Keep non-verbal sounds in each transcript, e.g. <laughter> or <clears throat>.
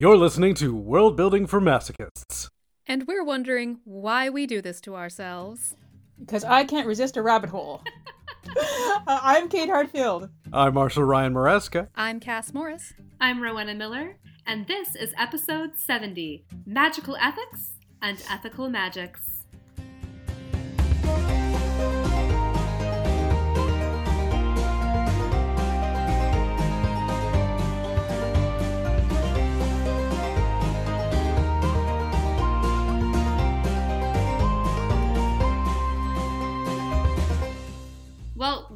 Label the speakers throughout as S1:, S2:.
S1: You're listening to World Building for Masochists.
S2: And we're wondering why we do this to ourselves.
S3: Because I can't resist a rabbit hole. <laughs> uh, I'm Kate Heartfield.
S1: I'm Marshall Ryan Maresca.
S2: I'm Cass Morris.
S4: I'm Rowenna Miller, and this is episode 70 Magical Ethics and Ethical Magics.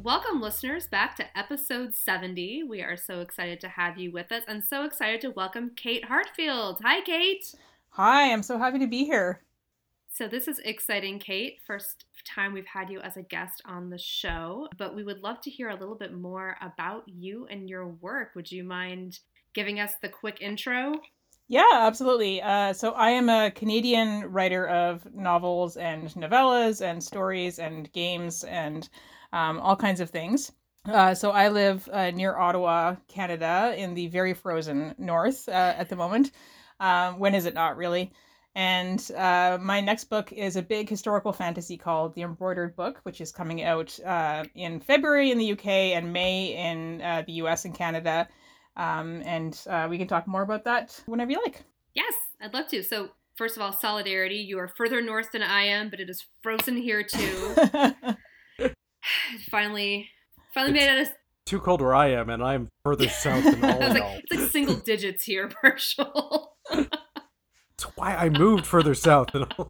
S4: Welcome, listeners, back to episode 70. We are so excited to have you with us and so excited to welcome Kate Heartfield. Hi, Kate.
S3: Hi, I'm so happy to be here.
S4: So, this is exciting, Kate. First time we've had you as a guest on the show, but we would love to hear a little bit more about you and your work. Would you mind giving us the quick intro?
S3: Yeah, absolutely. Uh, so I am a Canadian writer of novels and novellas and stories and games and um, all kinds of things. Uh, so I live uh, near Ottawa, Canada, in the very frozen north uh, at the moment. Um, when is it not really? And uh, my next book is a big historical fantasy called The Embroidered Book, which is coming out uh, in February in the UK and May in uh, the US and Canada. Um, and we can talk more about that whenever you like.
S4: Yes, I'd love to. So, first of all, solidarity. You are further north than I am, but it is frozen here too. <laughs> <sighs> finally, finally
S1: it's
S4: made it. A...
S1: Too cold where I am, and I'm further <laughs> south than all
S4: like,
S1: y'all.
S4: It's like single digits here, <laughs> Marshall. <laughs>
S1: That's why I moved further south than all.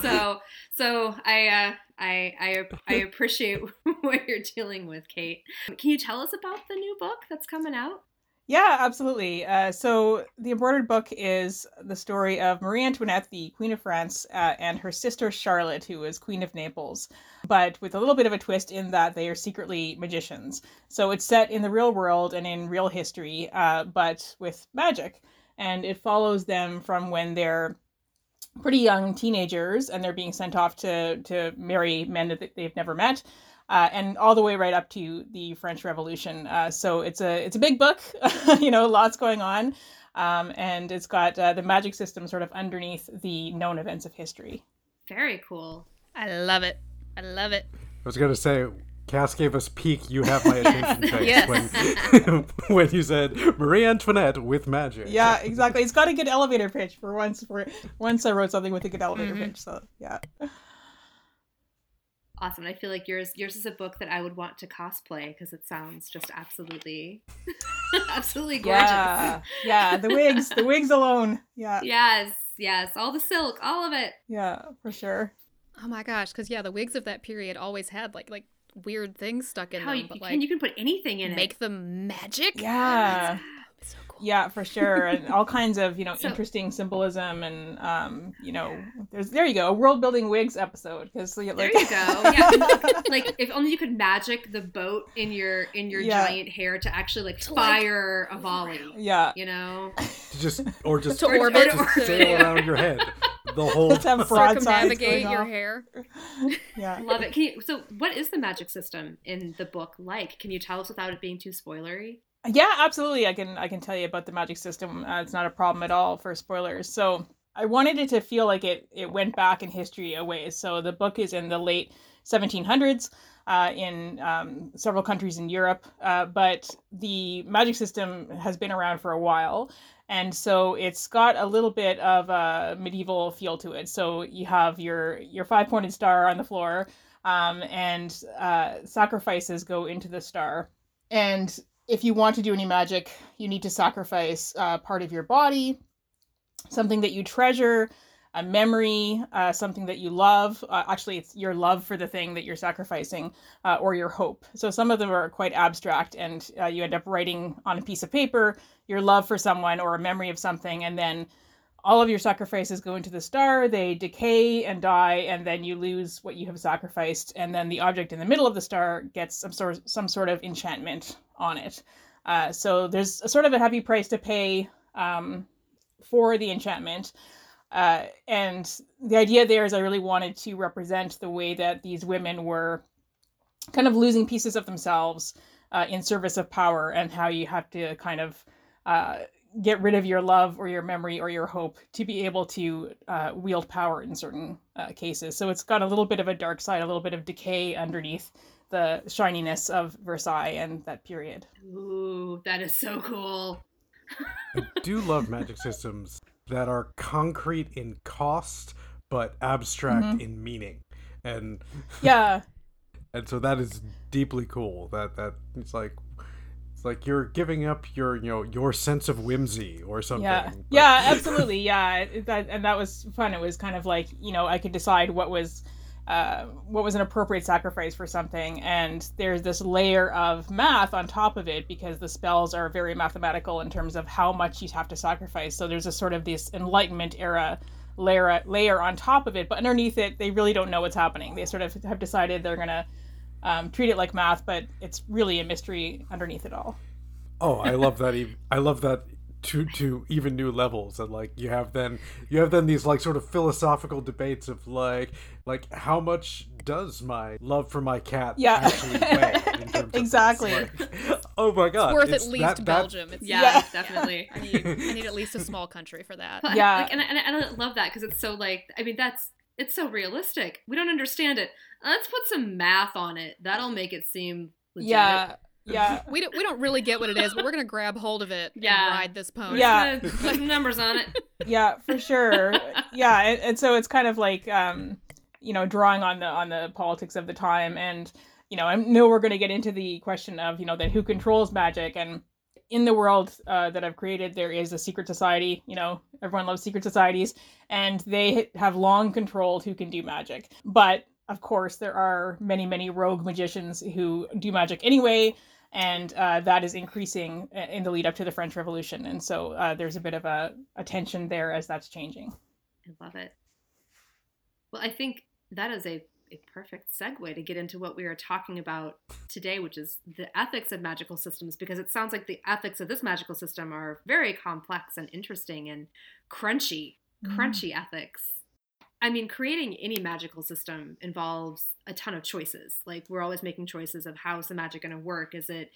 S4: So, so I, uh, I, I, I appreciate what you're dealing with, Kate. Can you tell us about the new book that's coming out?
S3: Yeah, absolutely. Uh, so, the embroidered book is the story of Marie Antoinette, the Queen of France, uh, and her sister Charlotte, who is Queen of Naples, but with a little bit of a twist in that they are secretly magicians. So, it's set in the real world and in real history, uh, but with magic. And it follows them from when they're pretty young teenagers and they're being sent off to, to marry men that they've never met uh, and all the way right up to the French Revolution. Uh, so it's a it's a big book, <laughs> you know, lots going on, um, and it's got uh, the magic system sort of underneath the known events of history.
S4: Very cool.
S2: I love it. I love it.
S1: I was gonna say, Cass gave us peak. You have my <laughs> attention face
S2: Yes.
S1: when <laughs> when you said Marie Antoinette with magic.
S3: Yeah, exactly. It's got a good elevator pitch for once. For once, I wrote something with a good elevator
S2: Mhm.
S3: pitch. So yeah.
S4: Awesome. I feel like yours yours is a book that I would want to cosplay because it sounds just absolutely <laughs> absolutely gorgeous.
S3: Yeah, yeah. The wigs, the wigs <laughs> alone. Yeah,
S4: Yes, yes. All the silk, all of it.
S3: yeah, for sure.
S2: Oh my gosh, because yeah, the wigs of that period always had like like weird things stuck in
S4: How
S2: them,
S4: you,
S2: but
S4: you
S2: like
S4: can you can put anything in
S2: make
S4: it.
S2: Make them magic.
S3: Yeah.
S2: So cool.
S3: Yeah, for sure, and all <laughs> kinds of you know
S4: So-
S3: interesting symbolism, and um, you know, there's there you go, a world building wigs episode because like
S4: There you go. <laughs> Yeah. like if only you could magic the boat in your in your
S3: Yeah.
S4: giant hair to actually like
S2: To, like,
S4: fire a volley.
S3: yeah,
S4: You know?
S1: To just or just
S2: To
S1: or
S2: orbit.
S1: just sail <laughs> around your head the whole
S3: Let's have
S1: time.
S3: broadsides
S2: Circumnavigate your
S3: off.
S2: hair.
S3: yeah.
S4: Love it. Can you so what is the magic system in the book like? Can you tell us without it being too spoilery?
S3: Yeah, absolutely. I can I can tell you about the magic system. Uh, it's not a problem at all for spoilers. So I wanted it to feel like it it went back in history a ways. So the book is in the late 1700s uh, in um, several countries in Europe, uh, but the magic system has been around for a while. And so it's got a little bit of a medieval feel to it. So you have your your five pointed star on the floor, um, and uh, sacrifices go into the star. And if you want to do any magic, you need to sacrifice uh, part of your body, something that you treasure, a memory, uh, something that you love. Uh, actually, it's your love for the thing that you're sacrificing, uh, or your hope. So some of them are quite abstract, and uh, you end up writing on a piece of paper your love for someone or a memory of something, and then all of your sacrifices go into the star, they decay and die, and then you lose what you have sacrificed, and then the object in the middle of the star gets some sort some sort of enchantment on it. Uh, so there's a sort of a heavy price to pay um, for the enchantment. Uh, and the idea there is I really wanted to represent the way that these women were kind of losing pieces of themselves uh, in service of power and how you have to kind of uh, get rid of your love or your memory or your hope to be able to uh, wield power in certain uh, cases. So it's got a little bit of a dark side, a little bit of decay underneath the shininess of Versailles and that period.
S4: Ooh, that is so cool.
S1: I do love magic <laughs> systems that are concrete in cost but abstract
S3: Mhm.
S1: in meaning. And <laughs>
S3: Yeah,
S1: and so that is deeply cool. That that it's like it's like you're giving up your you know your sense of whimsy or something.
S3: yeah,
S1: but-
S3: yeah, absolutely, yeah. That, and that was fun. It was kind of like you know I could decide what was. Uh, what was an appropriate sacrifice for something. And there's this layer of math on top of it because the spells are very mathematical in terms of how much you have to sacrifice. So there's a sort of this enlightenment era layer layer on top of it but underneath it they really don't know what's happening. They sort of have decided they're to um, treat it like math but it's really a mystery underneath it all.
S1: Oh, I love that. I love that to to even new levels, and like you have then you have then these like sort of philosophical debates of like like how much does my love for my cat
S3: Yeah.
S1: actually weigh in terms of <laughs> this?
S3: Exactly.
S1: Like, oh my god,
S2: Worth
S1: it's
S2: at least
S1: that- that-
S2: Belgium. It's
S4: Yeah,
S3: Yeah.
S4: definitely. <laughs>
S2: I need, I need at least a small country for that.
S3: Yeah.
S4: like, and, I- and, I- and I love that because it's so like I mean that's it's so realistic. We don't understand it. Let's put some math on it. That'll make it seem legit.
S3: yeah yeah <laughs>
S2: We don't, we don't really get what it is, but we're gonna grab hold of it
S4: Yeah.
S2: and ride this pony.
S3: Yeah.
S4: put some numbers on it. <laughs>
S3: yeah for sure yeah and, and so it's kind of like um you know drawing on the on the politics of the time and you know i know we're going to get into the question of you know that who controls magic and in the world uh, that i've created there is a secret society you know everyone loves secret societies and they have long controlled who can do magic but of course there are many many rogue magicians who do magic anyway and uh, that is increasing in the lead up to the French Revolution. And so uh, there's a bit of a, a tension there as that's changing.
S4: I love it. Well, I think that is a, a perfect segue to get into what we are talking about today, which is the ethics of magical systems, because it sounds like the ethics of this magical system are very complex and interesting and crunchy,
S3: Mm.
S4: crunchy ethics. I mean, creating any magical system involves a ton of choices. Like we're always making choices of how is the magic going to work? Is it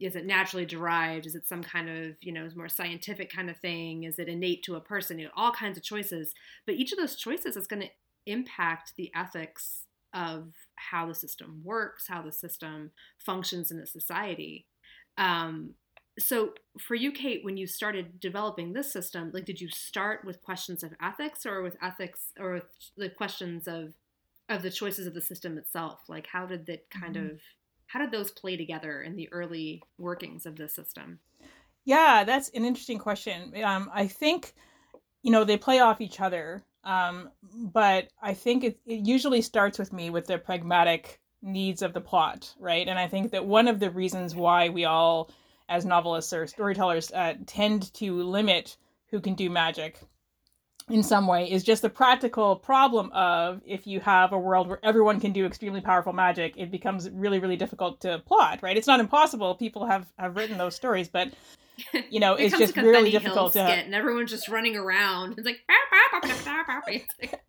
S4: is it naturally derived? Is it some kind of you know more scientific kind of thing? Is it innate to a person? You know, all kinds of choices. But each of those choices is going to impact the ethics of how the system works, how the system functions in a society. Um, so for you, Kate, when you started developing this system, like did you start with questions of ethics or with ethics or with the questions of of the choices of the system itself? Like how did that kind
S3: Mhm.
S4: of how did those play together in the early workings of the system?
S3: Yeah, that's an interesting question. Um, I think, you know, they play off each other. Um, but I think it, it usually starts with me with the pragmatic needs of the plot, right? And I think that one of the reasons why we all, as novelists or storytellers, uh, tend to limit who can do magic in some way is just the practical problem of if you have a world where everyone can do extremely powerful magic it becomes really really difficult to plot right? It's not impossible. People have have written those stories but <laughs> you know
S4: It
S3: it's just
S4: like
S3: really difficult to
S4: skit, and everyone's just running around. It's like,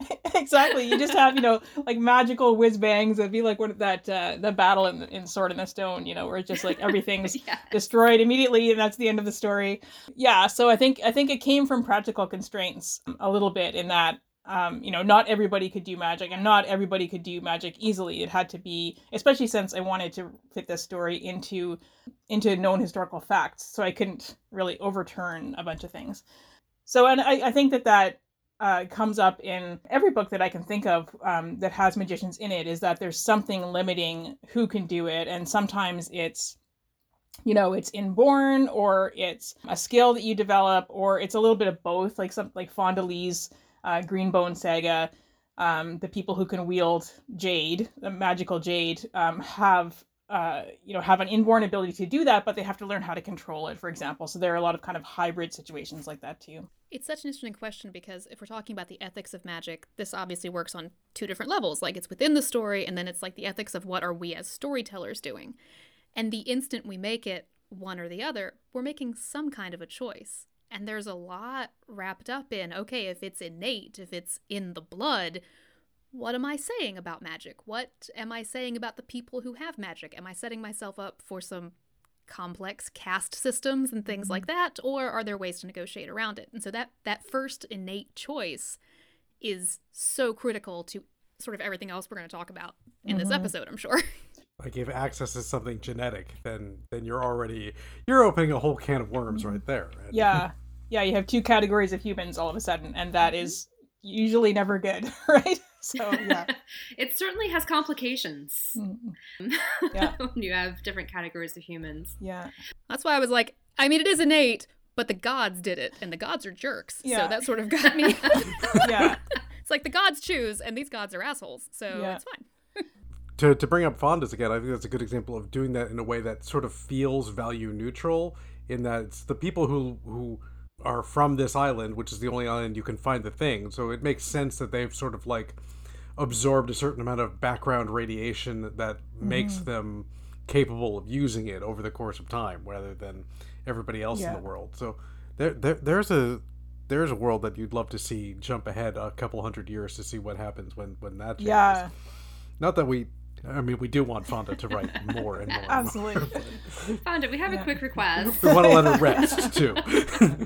S4: <laughs>
S3: exactly you just have you know <laughs> like magical whiz bangs it'd be like of that uh the battle in, in sword in the stone you know where it's just like everything's
S4: yeah.
S3: destroyed immediately and that's the end of the story yeah so i think i think it came from practical constraints a little bit in that um, you know not everybody could do magic and not everybody could do magic easily. It had to be especially since i wanted to fit this story into into known historical facts so i couldn't really overturn a bunch of things. So and i, I think that that uh, comes up in every book that I can think of um, that has magicians in it is that there's something limiting who can do it, and sometimes it's you know it's inborn or it's a skill that you develop or it's a little bit of both like some like Fonda Lee's uh, Green Bone saga um, the people who can wield jade the magical jade um, have uh, you know have an inborn ability to do that but they have to learn how to control it for example so there are a lot of kind of hybrid situations like that too
S2: It's such an interesting question because if we're talking about the ethics of magic, this obviously works on two different levels. Like it's within the story, and then it's like the ethics of what are we as storytellers doing. And the instant we make it one or the other, we're making some kind of a choice. And there's a lot wrapped up in okay, if it's innate, if it's in the blood, what am I saying about magic? What am I saying about the people who have magic? Am I setting myself up for some complex caste systems and things like mm-hmm. that, or are there ways to negotiate around it? And so that that first innate choice is so critical to sort of everything else we're going to talk about in this mm-hmm. episode, I'm sure. <laughs>
S1: Like if access is something genetic, then then you're already you're opening a whole can of worms right there. And-
S3: Yeah. Yeah, you have two categories of humans all of a sudden, and that is usually never good, <laughs> right? <laughs> So yeah.
S4: it certainly has complications
S3: Mm, Yeah. <laughs>
S4: when you have different categories of humans.
S3: Yeah.
S2: That's why I was like, I mean, it is innate, but the gods did it, and the gods are jerks.
S3: Yeah.
S2: So that sort of got me.
S3: Yeah.
S2: it's like the gods choose, and these gods are assholes. So
S3: Yeah.
S2: it's fine.
S1: To to bring up Fonda's again, I think that's a good example of doing that in a way that sort of feels value neutral. In that it's the people who who are from this island, which is the only island you can find the thing. So it makes sense that they've sort of like absorbed a certain amount of background radiation that makes mm. them capable of using it over the course of time, rather than everybody else in the world. So there, there there's a there's a world that you'd love to see jump ahead a couple hundred years to see what happens when when that changes.
S3: Yeah.
S1: Not that we, I mean, we do want Fonda to write more and more. and more.
S3: Absolutely.
S4: Fonda, we have
S3: Yeah.
S4: a quick request.
S1: We want to let her rest too.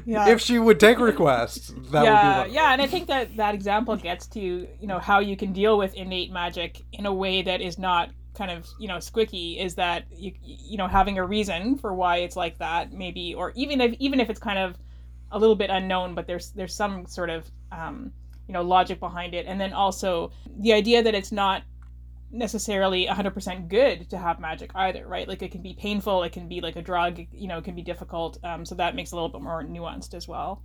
S3: Yeah.
S1: If she would take requests, that
S3: yeah,
S1: would be.
S3: yeah, and I think that that example gets to you know how you can deal with innate magic in a way that is not kind of you know squicky. Is that you you know having a reason for why it's like that, maybe, or even if even if it's kind of a little bit unknown, but there's there's some sort of um, you know logic behind it, and then also the idea that it's not necessarily 100% good to have magic either right like it can be painful it can be like a drug you know it can be difficult um, so that makes it a little bit more nuanced as well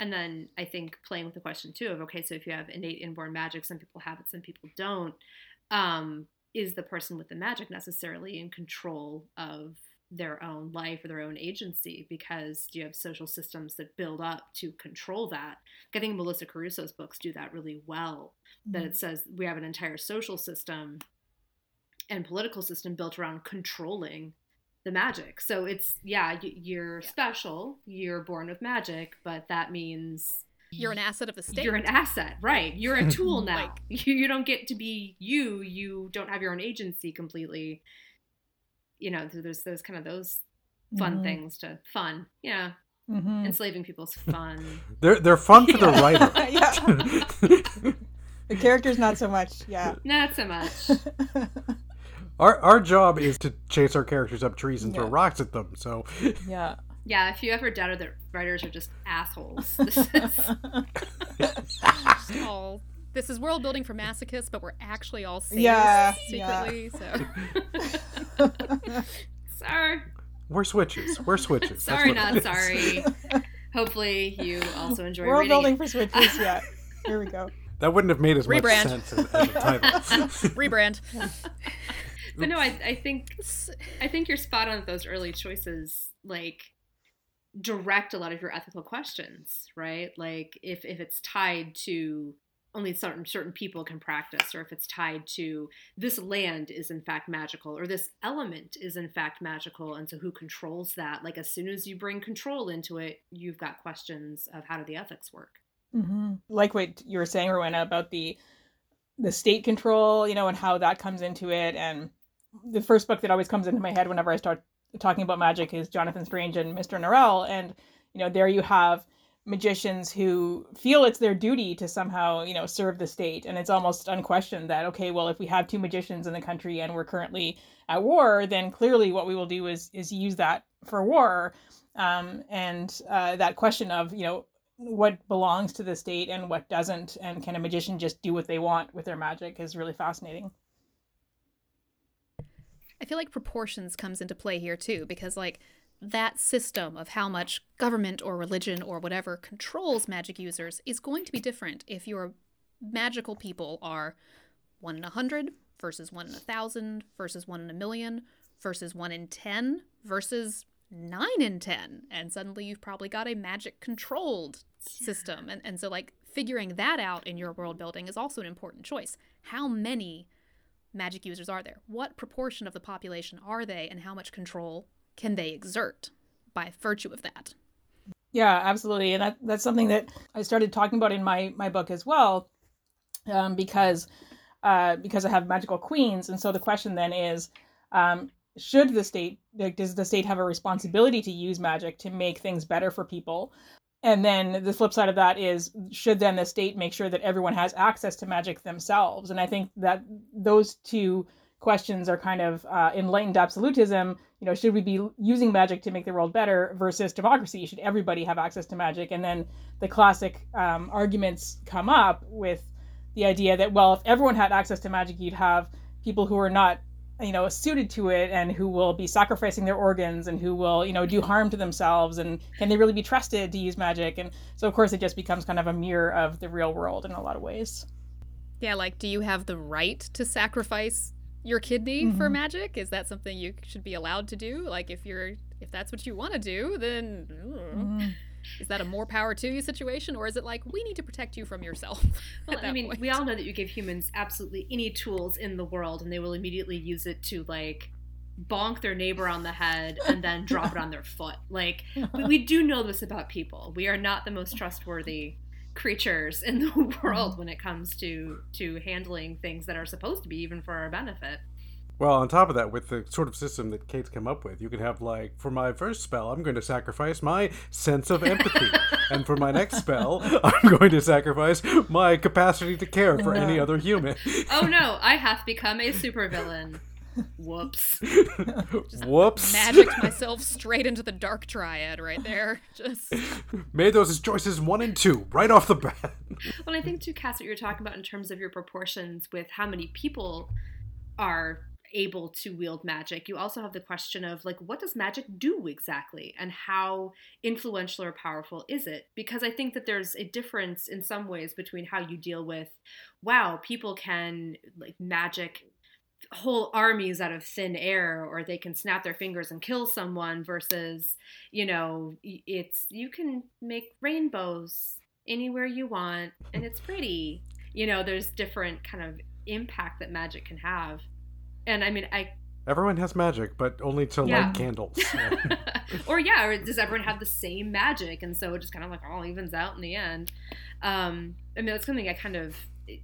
S4: And then I think playing with the question too of okay, so if you have innate inborn magic, some people have it, some people don't. Um, is the person with the magic necessarily in control of their own life or their own agency? Because you have social systems that build up to control that. I think Melissa Caruso's books do that really well. That it mm-hmm. says we have an entire social system and political system built around controlling the magic. So it's yeah, you're special, you're born with magic, but that means
S2: You're an asset of the state.
S4: you're an asset, right? You're a <laughs> tool now.
S2: Like-
S4: you, <laughs> you don't get to be you. You don't have your own agency completely. You know, so there's those kind of those fun
S3: Mhm.
S4: things to fun. Yeah,
S3: Mhm.
S4: enslaving people's fun. <laughs>
S1: They're they're fun for the writer. <laughs>
S3: yeah. <laughs> The characters not so much. Yeah.
S4: Not so much.
S1: our our job is to chase our characters up trees and throw rocks at them. So
S3: yeah.
S4: Yeah, if you ever doubted that writers are just assholes, this is
S2: all. This is world building for masochists, but we're actually all sadists
S3: Yeah, yeah.
S2: secretly. So <laughs> <laughs>
S4: sorry.
S1: we're switches. We're switches.
S4: Sorry, not sorry. <laughs> Hopefully, you also enjoy
S3: World
S4: reading.
S3: building
S4: it.
S3: for switches. Yeah. Here we go.
S1: That wouldn't have made as
S2: Rebrand.
S1: much sense as, as a title.
S2: rebrand.
S4: But no, I, I think I think you're spot on with those early choices. Like direct a lot of your ethical questions, right? Like if if it's tied to only certain certain people can practice, or if it's tied to this land is in fact magical, or this element is in fact magical, and so who controls that? Like as soon as you bring control into it, you've got questions of how do the ethics work.
S3: hmm Like what you were saying, Rowenna, about the the state control, you know, and how that comes into it. And the first book that always comes into my head whenever I start talking about magic is Jonathan Strange and Mr. Norrell. And you know, there you have magicians who feel it's their duty to somehow, you know, serve the state. And it's almost unquestioned that okay, well, if we have two magicians in the country and we're currently at war, then clearly what we will do is is use that for war. Um, and uh, that question of you know what belongs to the state and what doesn't and can a magician just do what they want with their magic is really fascinating
S2: I feel like proportions comes into play here too, because like that system of how much government or religion or whatever controls magic users is going to be different if your magical people are one in a hundred versus one in a thousand versus one in a million versus one in ten versus nine in ten. And suddenly you've probably got a magic controlled system. And and so like figuring that out in your world building is also an important choice. How many magic users are there? What proportion of the population are they, and how much control can they exert by virtue of that?
S3: yeah absolutely. And that, that's something that i started talking about in my my book as well um, because uh, because i have magical queens. And so the question then is um, should the state like does the state have a responsibility to use magic to make things better for people? And then the flip side of that is should then the state make sure that everyone has access to magic themselves? And i think that those two questions are kind of uh, enlightened absolutism you know should we be using magic to make the world better versus democracy? Should everybody have access to magic? And then the classic um, arguments come up with the idea that well if everyone had access to magic you'd have people who are not you know suited to it and who will be sacrificing their organs and who will you know do harm to themselves. And can they really be trusted to use magic? And so of course it just becomes kind of a mirror of the real world in a lot of ways.
S2: Yeah like do you have the right to sacrifice your kidney mm-hmm. for magic is that something you should be allowed to do like if you're if that's what you want to do then mm-hmm. Is that a more power to you situation, or is it like we need to protect you from yourself? <laughs>
S4: Well, I mean, point? we all know that you give humans absolutely any tools in the world, and they will immediately use it to like bonk their neighbor on the head and then drop it on their foot. Like we, we <laughs> do know this about people. We are not the most trustworthy creatures in the <laughs> world mm-hmm. when it comes to to handling things that are supposed to be even for our benefit.
S1: Well, on top of that, with the sort of system that Kate's come up with, you can have like, for my first spell, I'm going to sacrifice my sense of empathy, <laughs> and for my next spell, I'm going to sacrifice my capacity to care for no. any other human.
S4: oh no, <laughs> I have become a supervillain. Whoops. <laughs>
S1: Whoops.
S2: Magicked myself straight into the dark triad right there. <laughs> Just
S1: made those choices one and two right off the bat.
S4: Well, I think too, Cass, what you're talking about in terms of your proportions with how many people are able to wield magic you also have the question of like what does magic do exactly and how influential or powerful is it because i think that there's a difference in some ways between how you deal with wow people can like magic whole armies out of thin air or they can snap their fingers and kill someone versus you know it's you can make rainbows anywhere you want and it's pretty you know there's different kind of impact that magic can have and I mean, I
S1: Everyone has magic, but only to yeah. light candles. <laughs>
S4: or yeah, or does everyone have the same magic, and so it just kind of like all evens out in the end. Um, I mean, that's something I kind of,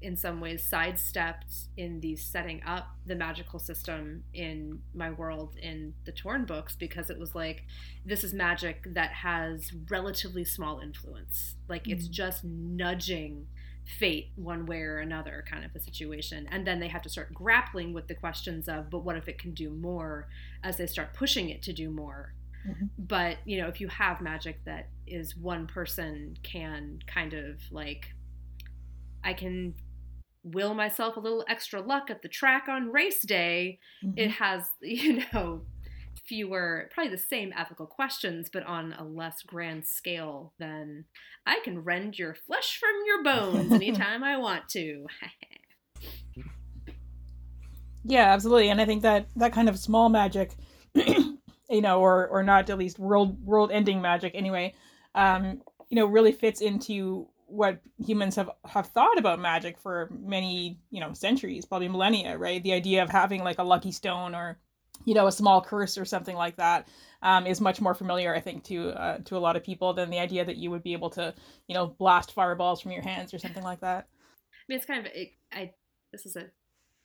S4: in some ways, sidestepped in the setting up the magical system in my world in the Torn books because it was like, this is magic that has relatively small influence. Like mm-hmm. it's just nudging fate one way or another kind of a situation and then they have to start grappling with the questions of but what if it can do more as they start pushing it to do more mm-hmm. but you know if you have magic that is one person can kind of like i can will myself a little extra luck at the track on race day mm-hmm. it has <laughs> you know fewer, probably the same ethical questions, but on a less grand scale than I can rend your flesh from your bones anytime I want to. <laughs>
S3: yeah, absolutely. And I think that that kind of small magic, <clears throat> you know, or or not at least world world ending magic anyway, um, you know, really fits into what humans have have thought about magic for many you know centuries probably millennia right? The idea of having like a lucky stone or you know a small curse or something like that um, is much more familiar i think to uh, to a lot of people than the idea that you would be able to you know blast fireballs from your hands or something like that.
S4: I mean it's kind of it, i this is a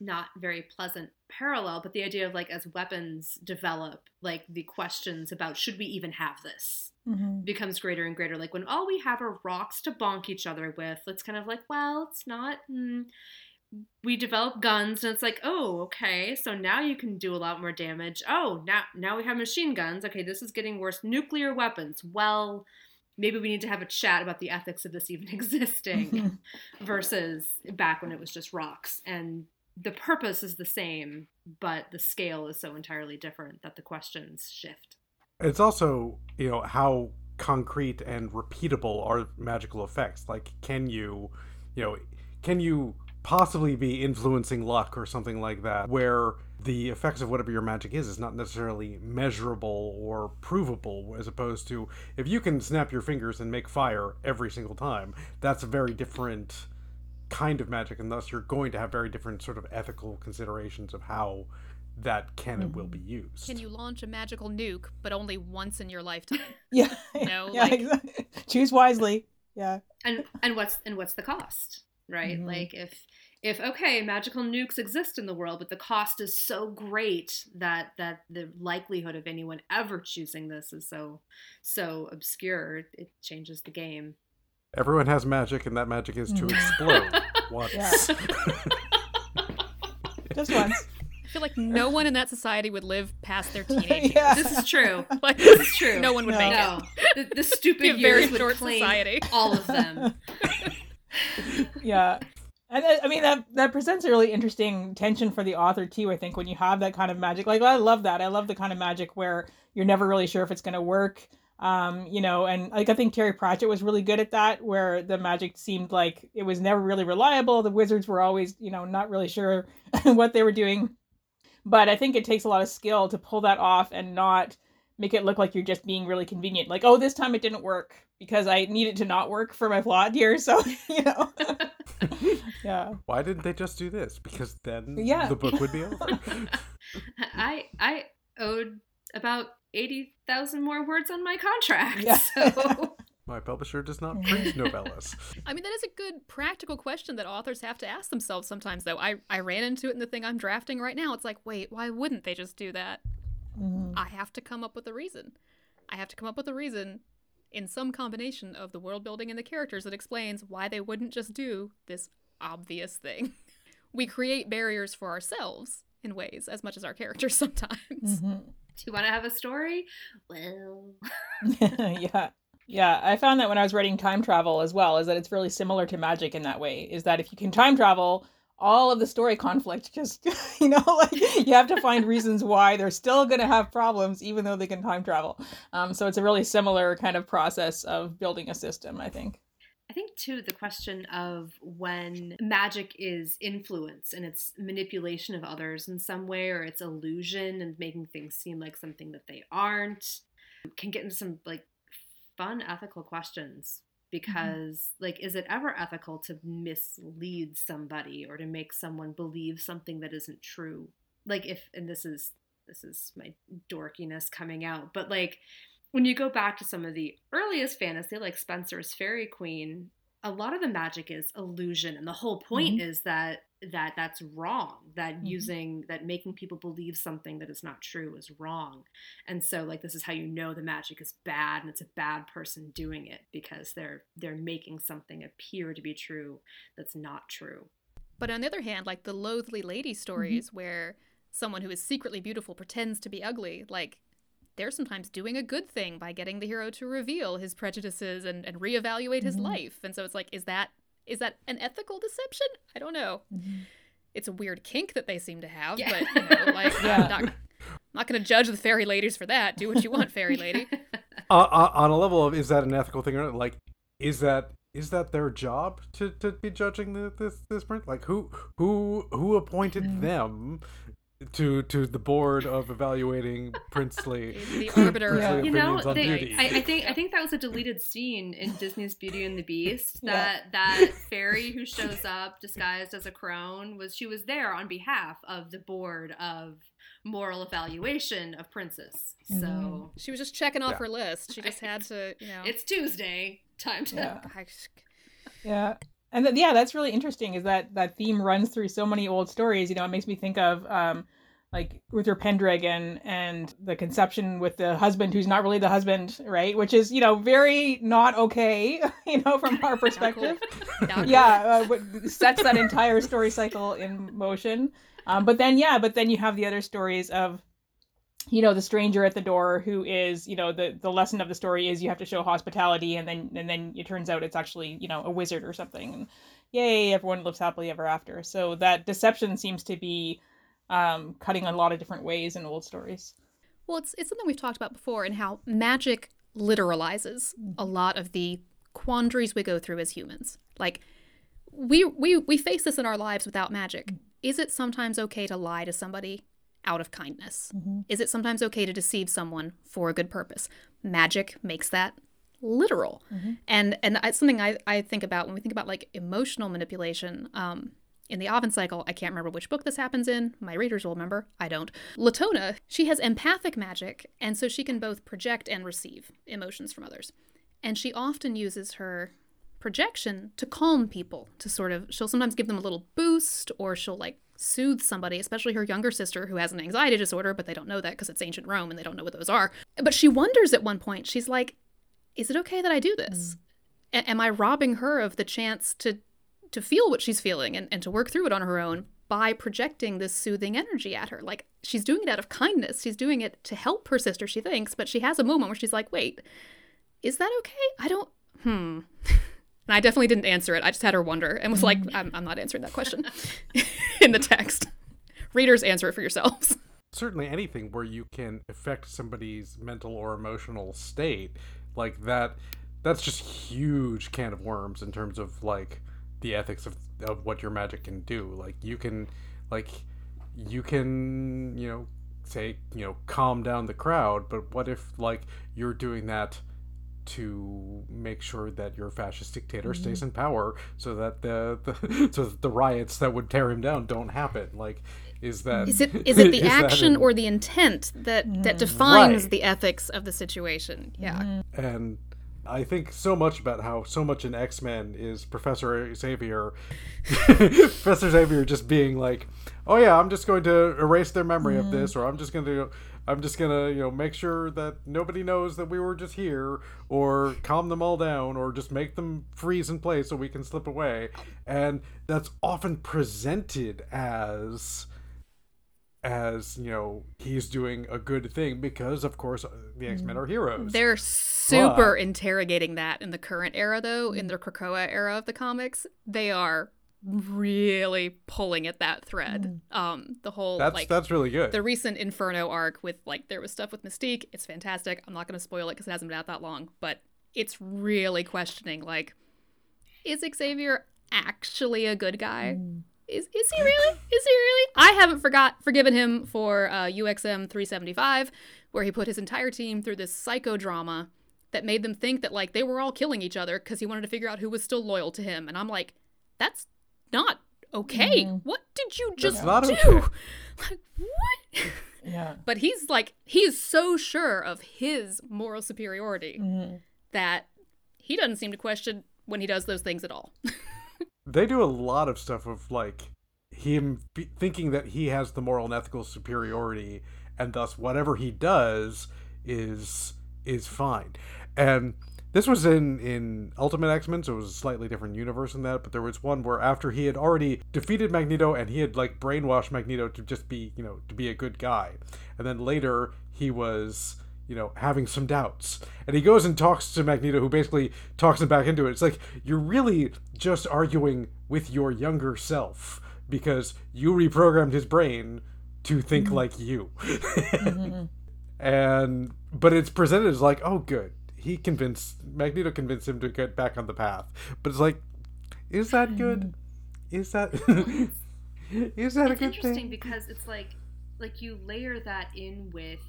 S4: not very pleasant parallel but the idea of like as weapons develop like the questions about should we even have this mm-hmm. becomes greater and greater. Like when all we have are rocks to bonk each other with it's kind of like well it's not mm, we develop guns and it's like oh okay so now you can do a lot more damage. Oh now now we have machine guns. Okay this is getting worse. Nuclear weapons. Well maybe we need to have a chat about the ethics of this even <laughs> existing versus back when it was just rocks and the purpose is the same but the scale is so entirely different that the questions shift.
S1: It's also you know how concrete and repeatable are magical effects. Like can you you know can you possibly be influencing luck or something like that, where the effects of whatever your magic is is not necessarily measurable or provable, as opposed to if you can snap your fingers and make fire every single time, that's a very different kind of magic, and thus you're going to have very different sort of ethical considerations of how that can and will be used.
S2: Can you launch a magical nuke, but only once in your lifetime? <laughs>
S3: yeah. <laughs> no. yeah, like... exactly. Choose wisely. Yeah.
S4: And and what's and what's the cost? Right? Mm-hmm. Like if if okay magical nukes exist in the world but the cost is so great that that the likelihood of anyone ever choosing this is so so obscure it changes the game
S1: Everyone has magic, and that magic is to explode <laughs> once.
S3: Yeah. <laughs> Just once.
S2: I feel like no one in that society would live past their <laughs> teenage
S3: Yeah.
S2: years.
S4: this is true
S2: Like,
S4: this is true
S2: no one would
S3: No.
S2: make it.
S4: no the, the stupid
S2: Be a
S4: years
S2: very
S4: would
S2: short
S4: claim
S2: society.
S4: all of them
S3: yeah and I- i mean that that presents a really interesting tension for the author too i think when you have that kind of magic like i love that i love the kind of magic where you're never really sure if it's going to work um you know and like i think terry pratchett was really good at that where the magic seemed like it was never really reliable the wizards were always you know not really sure <laughs> what they were doing but i think it takes a lot of skill to pull that off and not make it look like you're just being really convenient like oh this time it didn't work because i need it to not work for my plot here <laughs> so you know <laughs> yeah
S1: Why didn't they just do this? Because then
S3: Yeah.
S1: the book would be over.
S4: I I owed about eighty thousand more words on my <laughs> contract.
S3: Yeah. <laughs>
S4: So
S1: My publisher does not <laughs> print novellas.
S2: I mean, that is a good practical question that authors have to ask themselves sometimes, though. I, I ran into it in the thing I'm drafting right now. It's like, wait, why wouldn't they just do that?
S3: Mhm.
S2: I have to come up with a reason. I have to come up with a reason in some combination of the world building and the characters that explains why they wouldn't just do this obvious thing. We create barriers for ourselves in ways as much as our characters sometimes.
S3: Mhm.
S4: Do you want to have a story? Well, <laughs>
S3: yeah. Yeah i found that when i was writing time travel as well is that it's really similar to magic in that way is that if you can time travel all of the story conflict just <laughs> you know like you have to find reasons why they're still going to have problems even though they can time travel. Um, so it's a really similar kind of process of building a system i think
S4: I think too the question of when magic is influence and it's manipulation of others in some way or it's illusion and making things seem like something that they aren't can get into some like fun ethical questions. Mm-hmm. Because like is it ever ethical to mislead somebody or to make someone believe something that isn't true? Like if and this is this is my dorkiness coming out but like when you go back to some of the earliest fantasy, like Spenser's Faerie Queene, a lot of the magic is illusion, and the whole point is that that that's wrong. That
S3: Mhm.
S4: using that making people believe something that is not true is wrong, and so like this is how you know the magic is bad, and it's a bad person doing it because they're they're making something appear to be true that's not true.
S2: But on the other hand, like the Loathly Lady stories, where someone who is secretly beautiful pretends to be ugly, like they're sometimes doing a good thing by getting the hero to reveal his prejudices and, and reevaluate his
S3: Mhm.
S2: life. And so it's like, is that is that an ethical deception? I don't know. It's a weird kink that they seem to have,
S4: Yeah.
S2: but you know, like <laughs>
S3: Yeah.
S2: I'm not, I'm not going to judge the fairy ladies for that. Do what you want, fairy lady. <laughs>
S1: uh, uh, on a level of is that an ethical thing or not? Like, is that is that their job to, to be judging the, this this print? Like, who who who appointed
S3: Mm.
S1: them to to the board of evaluating princely <laughs>
S2: The arbiter
S3: Yeah.
S4: you know they. I, I think i think that was a deleted scene in disney's beauty and the beast
S3: Yeah.
S4: that that <laughs> fairy who shows up disguised as a crone was she was there on behalf of the board of moral evaluation of princes so
S3: Mhm.
S2: She was just checking off
S1: Yeah.
S2: her list. She just had <laughs> to, you know.
S4: it's tuesday time to
S3: Yeah. Yeah. And th- yeah, that's really interesting is that that theme runs through so many old stories. You know, it makes me think of um like Uther Pendragon and the conception with the husband who's not really the husband, right? Which is, you know, very not okay, <laughs> you know, from our <laughs> perspective. <laughs> Yeah, uh, sets that entire story cycle in motion. Um, but then, yeah, but then you have the other stories of, you know, the stranger at the door who is, you know, the the lesson of the story is you have to show hospitality, and then and then it turns out it's actually, you know, a wizard or something. And yay, everyone lives happily ever after. So that deception seems to be um, cutting a lot of different ways in old stories.
S2: Well, it's it's something we've talked about before, and how magic literalizes a lot of the quandaries we go through as humans. Like we we we face this in our lives without magic. Is it sometimes okay to lie to somebody out of kindness? Is it sometimes okay to deceive someone for a good purpose? Magic makes that literal, and and it's something I I think about when we think about like emotional manipulation. Um, in the Aven Cycle, I can't remember which book this happens in. My readers will remember. I don't. Latona, she has empathic magic, and so she can both project and receive emotions from others. And she often uses her projection to calm people, to sort of, she'll sometimes give them a little boost or she'll like soothe somebody, especially her younger sister who has an anxiety disorder, but they don't know that because it's ancient Rome and they don't know what those are. But she wonders at one point, she's like, is it okay that I do this? A- am I robbing her of the chance to to feel what she's feeling and, and to work through it on her own by projecting this soothing energy at her? Like she's doing it out of kindness. She's doing it to help her sister, she thinks, but she has a moment where she's like, wait, is that okay? I don't hmm. <laughs> And I definitely didn't answer it. I just had her wonder and was like, I'm, I'm not answering that question <laughs> in the text. Readers, answer it for yourselves.
S1: Certainly anything where you can affect somebody's mental or emotional state, like that, that's just huge can of worms in terms of like the ethics of, of what your magic can do. Like you can, like, you can, you know, say, you know, calm down the crowd, but what if like you're doing that to make sure that your fascist dictator
S2: Mm-hmm.
S1: stays in power so that the, the <laughs> so that the riots that would tear him down don't happen like is that
S2: Is it is it the <laughs>
S1: is
S2: action
S1: an-
S2: or the intent that that mm. defines
S1: Right.
S2: the ethics of the situation? Yeah. Mm-hmm.
S1: and I think so much about how so much in X Men is Professor Xavier, <laughs> Professor Xavier just being like, "Oh yeah, I'm just going to erase their memory of mm-hmm. this, or I'm just going to, I'm just gonna, you know, make sure that nobody knows that we were just here, or calm them all down, or just make them freeze in place so we can slip away." And that's often presented as as you know he's doing a good thing because of course the x-men are heroes
S2: They're super
S1: But-
S2: interrogating that in the current era, though. In the Krakoa era of the comics, they are really pulling at that thread. Um, the whole
S1: That's
S2: like
S1: that's really good.
S2: the recent Inferno arc with like there was stuff with Mystique. It's fantastic. I'm not going to spoil it because it hasn't been out that long, but it's really questioning like, is Xavier actually a good guy? Is is he really? Is he really? I haven't forgot forgiven him for uh, UXM 375, where he put his entire team through this psychodrama that made them think that like they were all killing each other because he wanted to figure out who was still loyal to him. And I'm like, that's not okay. What did you just
S1: not
S2: do?
S1: okay. <laughs>
S2: Like what?
S3: Yeah.
S2: But he's like, he is so sure of his moral superiority
S3: Mm-hmm.
S2: that he doesn't seem to question when he does those things at all. <laughs>
S1: they do a lot of stuff of like him be- thinking that he has the moral and ethical superiority and thus whatever he does is is fine and this was in in ultimate x-men so it was a slightly different universe than that but there was one where after he had already defeated magneto and he had like brainwashed magneto to just be you know to be a good guy and then later he was you know, having some doubts. And he goes and talks to Magneto, who basically talks him back into it. It's like, you're really just arguing with your younger self because you reprogrammed his brain to think mm-hmm. like you. <laughs> Mm-hmm, mm-hmm. and, but it's presented as like, oh, good. He convinced, Magneto convinced him to get back on the path. But it's like, is that hmm. good? Is that, <laughs> is that a good
S4: interesting
S1: thing?
S4: because it's like like you layer that in with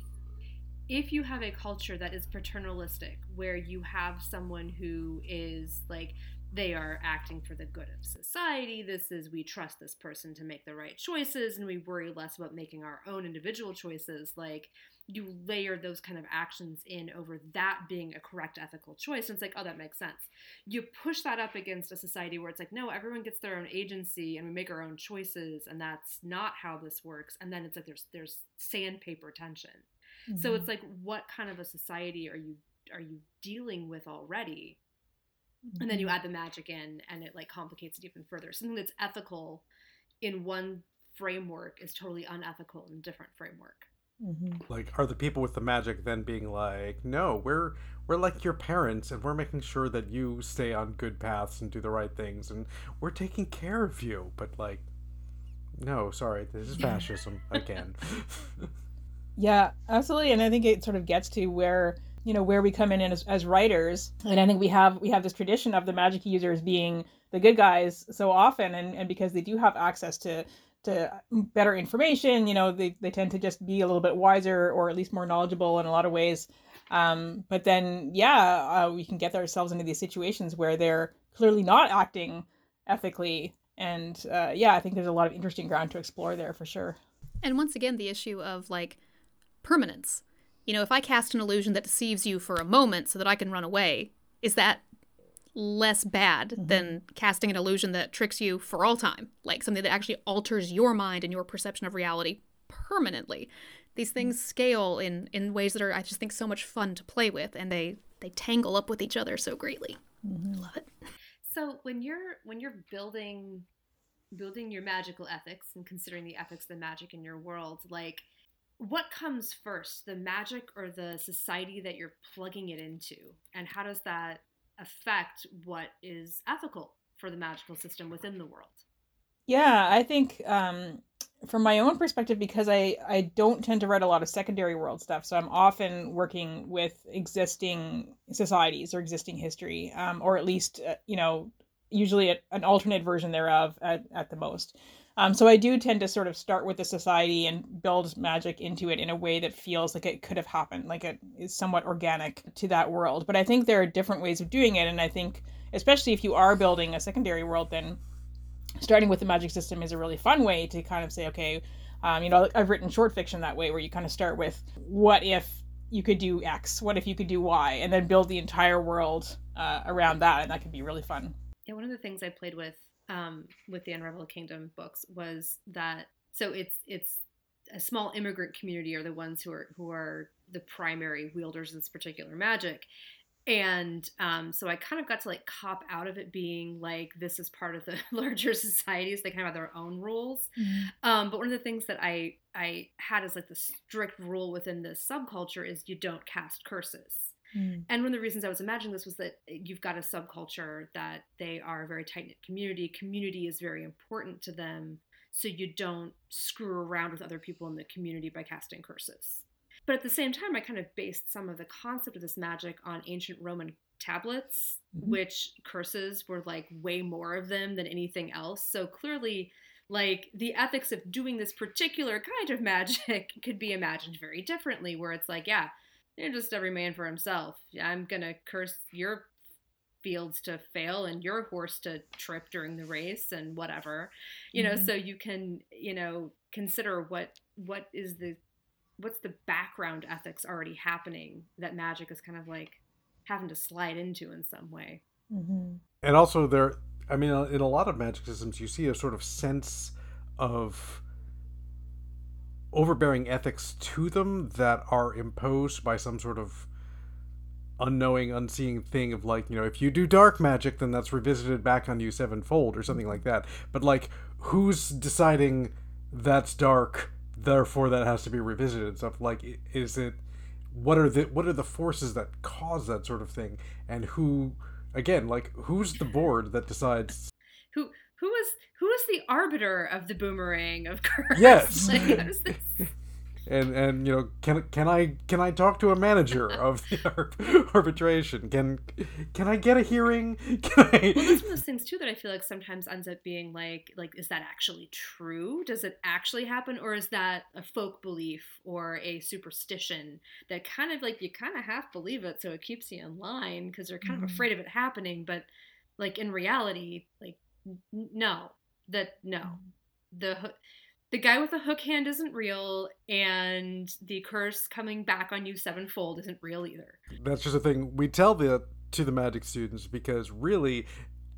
S4: if you have a culture that is paternalistic where you have someone who is like they are acting for the good of society this is we trust this person to make the right choices and we worry less about making our own individual choices like you layer those kind of actions in over that being a correct ethical choice. And it's like oh that makes sense. You push that up against a society where it's like no everyone gets their own agency and we make our own choices and that's not how this works. And then it's like there's there's sandpaper tension. So mm-hmm. it's like what kind of a society are you are you dealing with already? And then you mm-hmm. add the magic in and it like complicates it even further. Something that's ethical in one framework is totally unethical in a different framework
S3: Mm-hmm.
S1: like are the people with the magic then being like no we're we're like your parents and we're making sure that you stay on good paths and do the right things and we're taking care of you but like no sorry this is fascism again <laughs> <laughs>
S3: Yeah, absolutely. And I think it sort of gets to where you know where we come in as, as writers, and I think we have we have this tradition of the magic users being the good guys so often, and and because they do have access to to better information, you know, they they tend to just be a little bit wiser or at least more knowledgeable in a lot of ways. Um, but then, yeah, uh, we can get ourselves into these situations where they're clearly not acting ethically, and uh, yeah, I think there's a lot of interesting ground to explore there for sure.
S2: And once again, the issue of like permanence. You know, if I cast an illusion that deceives you for a moment so that I can run away, is that less bad
S3: Mhm.
S2: than casting an illusion that tricks you for all time, like something that actually alters your mind and your perception of reality permanently. These things scale in in ways that are I just think so much fun to play with, and they they tangle up with each other so greatly.
S3: Mhm.
S2: Love it.
S4: So when you're when you're building building your magical ethics and considering the ethics of the magic in your world, like what comes first, the magic or the society that you're plugging it into? And how does that affect what is ethical for the magical system within the world?
S3: Yeah, I think um, from my own perspective, because I, I don't tend to write a lot of secondary world stuff, so I'm often working with existing societies or existing history, um, or at least, uh, you know, usually a, an alternate version thereof at, at the most. Um, so I do tend to sort of start with the society and build magic into it in a way that feels like it could have happened, like it is somewhat organic to that world. But I think there are different ways of doing it, and I think especially if you are building a secondary world, then starting with the magic system is a really fun way to kind of say, okay, um, you know, I've written short fiction that way, where you kind of start with what if you could do X, what if you could do Y, and then build the entire world uh, around that, and that can be really fun.
S4: Yeah, one of the things I played with um, with the Unraveled Kingdom books was that so it's it's a small immigrant community are the ones who are who are the primary wielders of this particular magic. And um, so I kind of got to like cop out of it being like this is part of the <laughs> larger societies. They kind of have their own rules. Um, but one of the things that I I had as like the strict rule within this subculture is you don't cast curses. And one of the reasons I was imagining this was that you've got a subculture that they are a very tight knit community. Community is very important to them. So you don't screw around with other people in the community by casting curses. But at the same time, I kind of based some of the concept of this magic on ancient Roman tablets,
S3: Mhm.
S4: which curses were like way more of them than anything else. So clearly, like the ethics of doing this particular kind of magic <laughs> could be imagined very differently, where it's like, yeah, you're just every man for himself. I'm gonna curse your fields to fail and your horse to trip during the race and whatever. You know,
S3: Mhm.
S4: so you can, you know, consider what what is the what's the background ethics already happening that magic is kind of like having to slide into in some way.
S3: Mm-hmm.
S1: and also there i mean in a lot of magic systems you see a sort of sense of overbearing ethics to them that are imposed by some sort of unknowing unseeing thing of like you know if you do dark magic then that's revisited back on you sevenfold or something like that. But like who's deciding that's dark therefore that has to be revisited stuff? Like is it what are the what are the forces that cause that sort of thing? And who again like who's the board that decides
S4: Who who is who is the arbiter of the boomerang of <laughs> curse?
S1: Yes. <laughs>
S4: like, how does this <laughs>
S1: and and you know can can i can i talk to a manager of the arbitration can can i get a hearing can i
S4: well that's one of those things too that i feel like sometimes ends up being like like is that actually true does it actually happen or is that a folk belief or a superstition that kind of like you kind of half believe it so it keeps you in line because you're kind
S3: Mhm.
S4: of afraid of it happening but like in reality like no that no. The the guy with the hook hand isn't real and the curse coming back on you sevenfold isn't real either.
S1: That's just a thing. We tell the to the magic students because really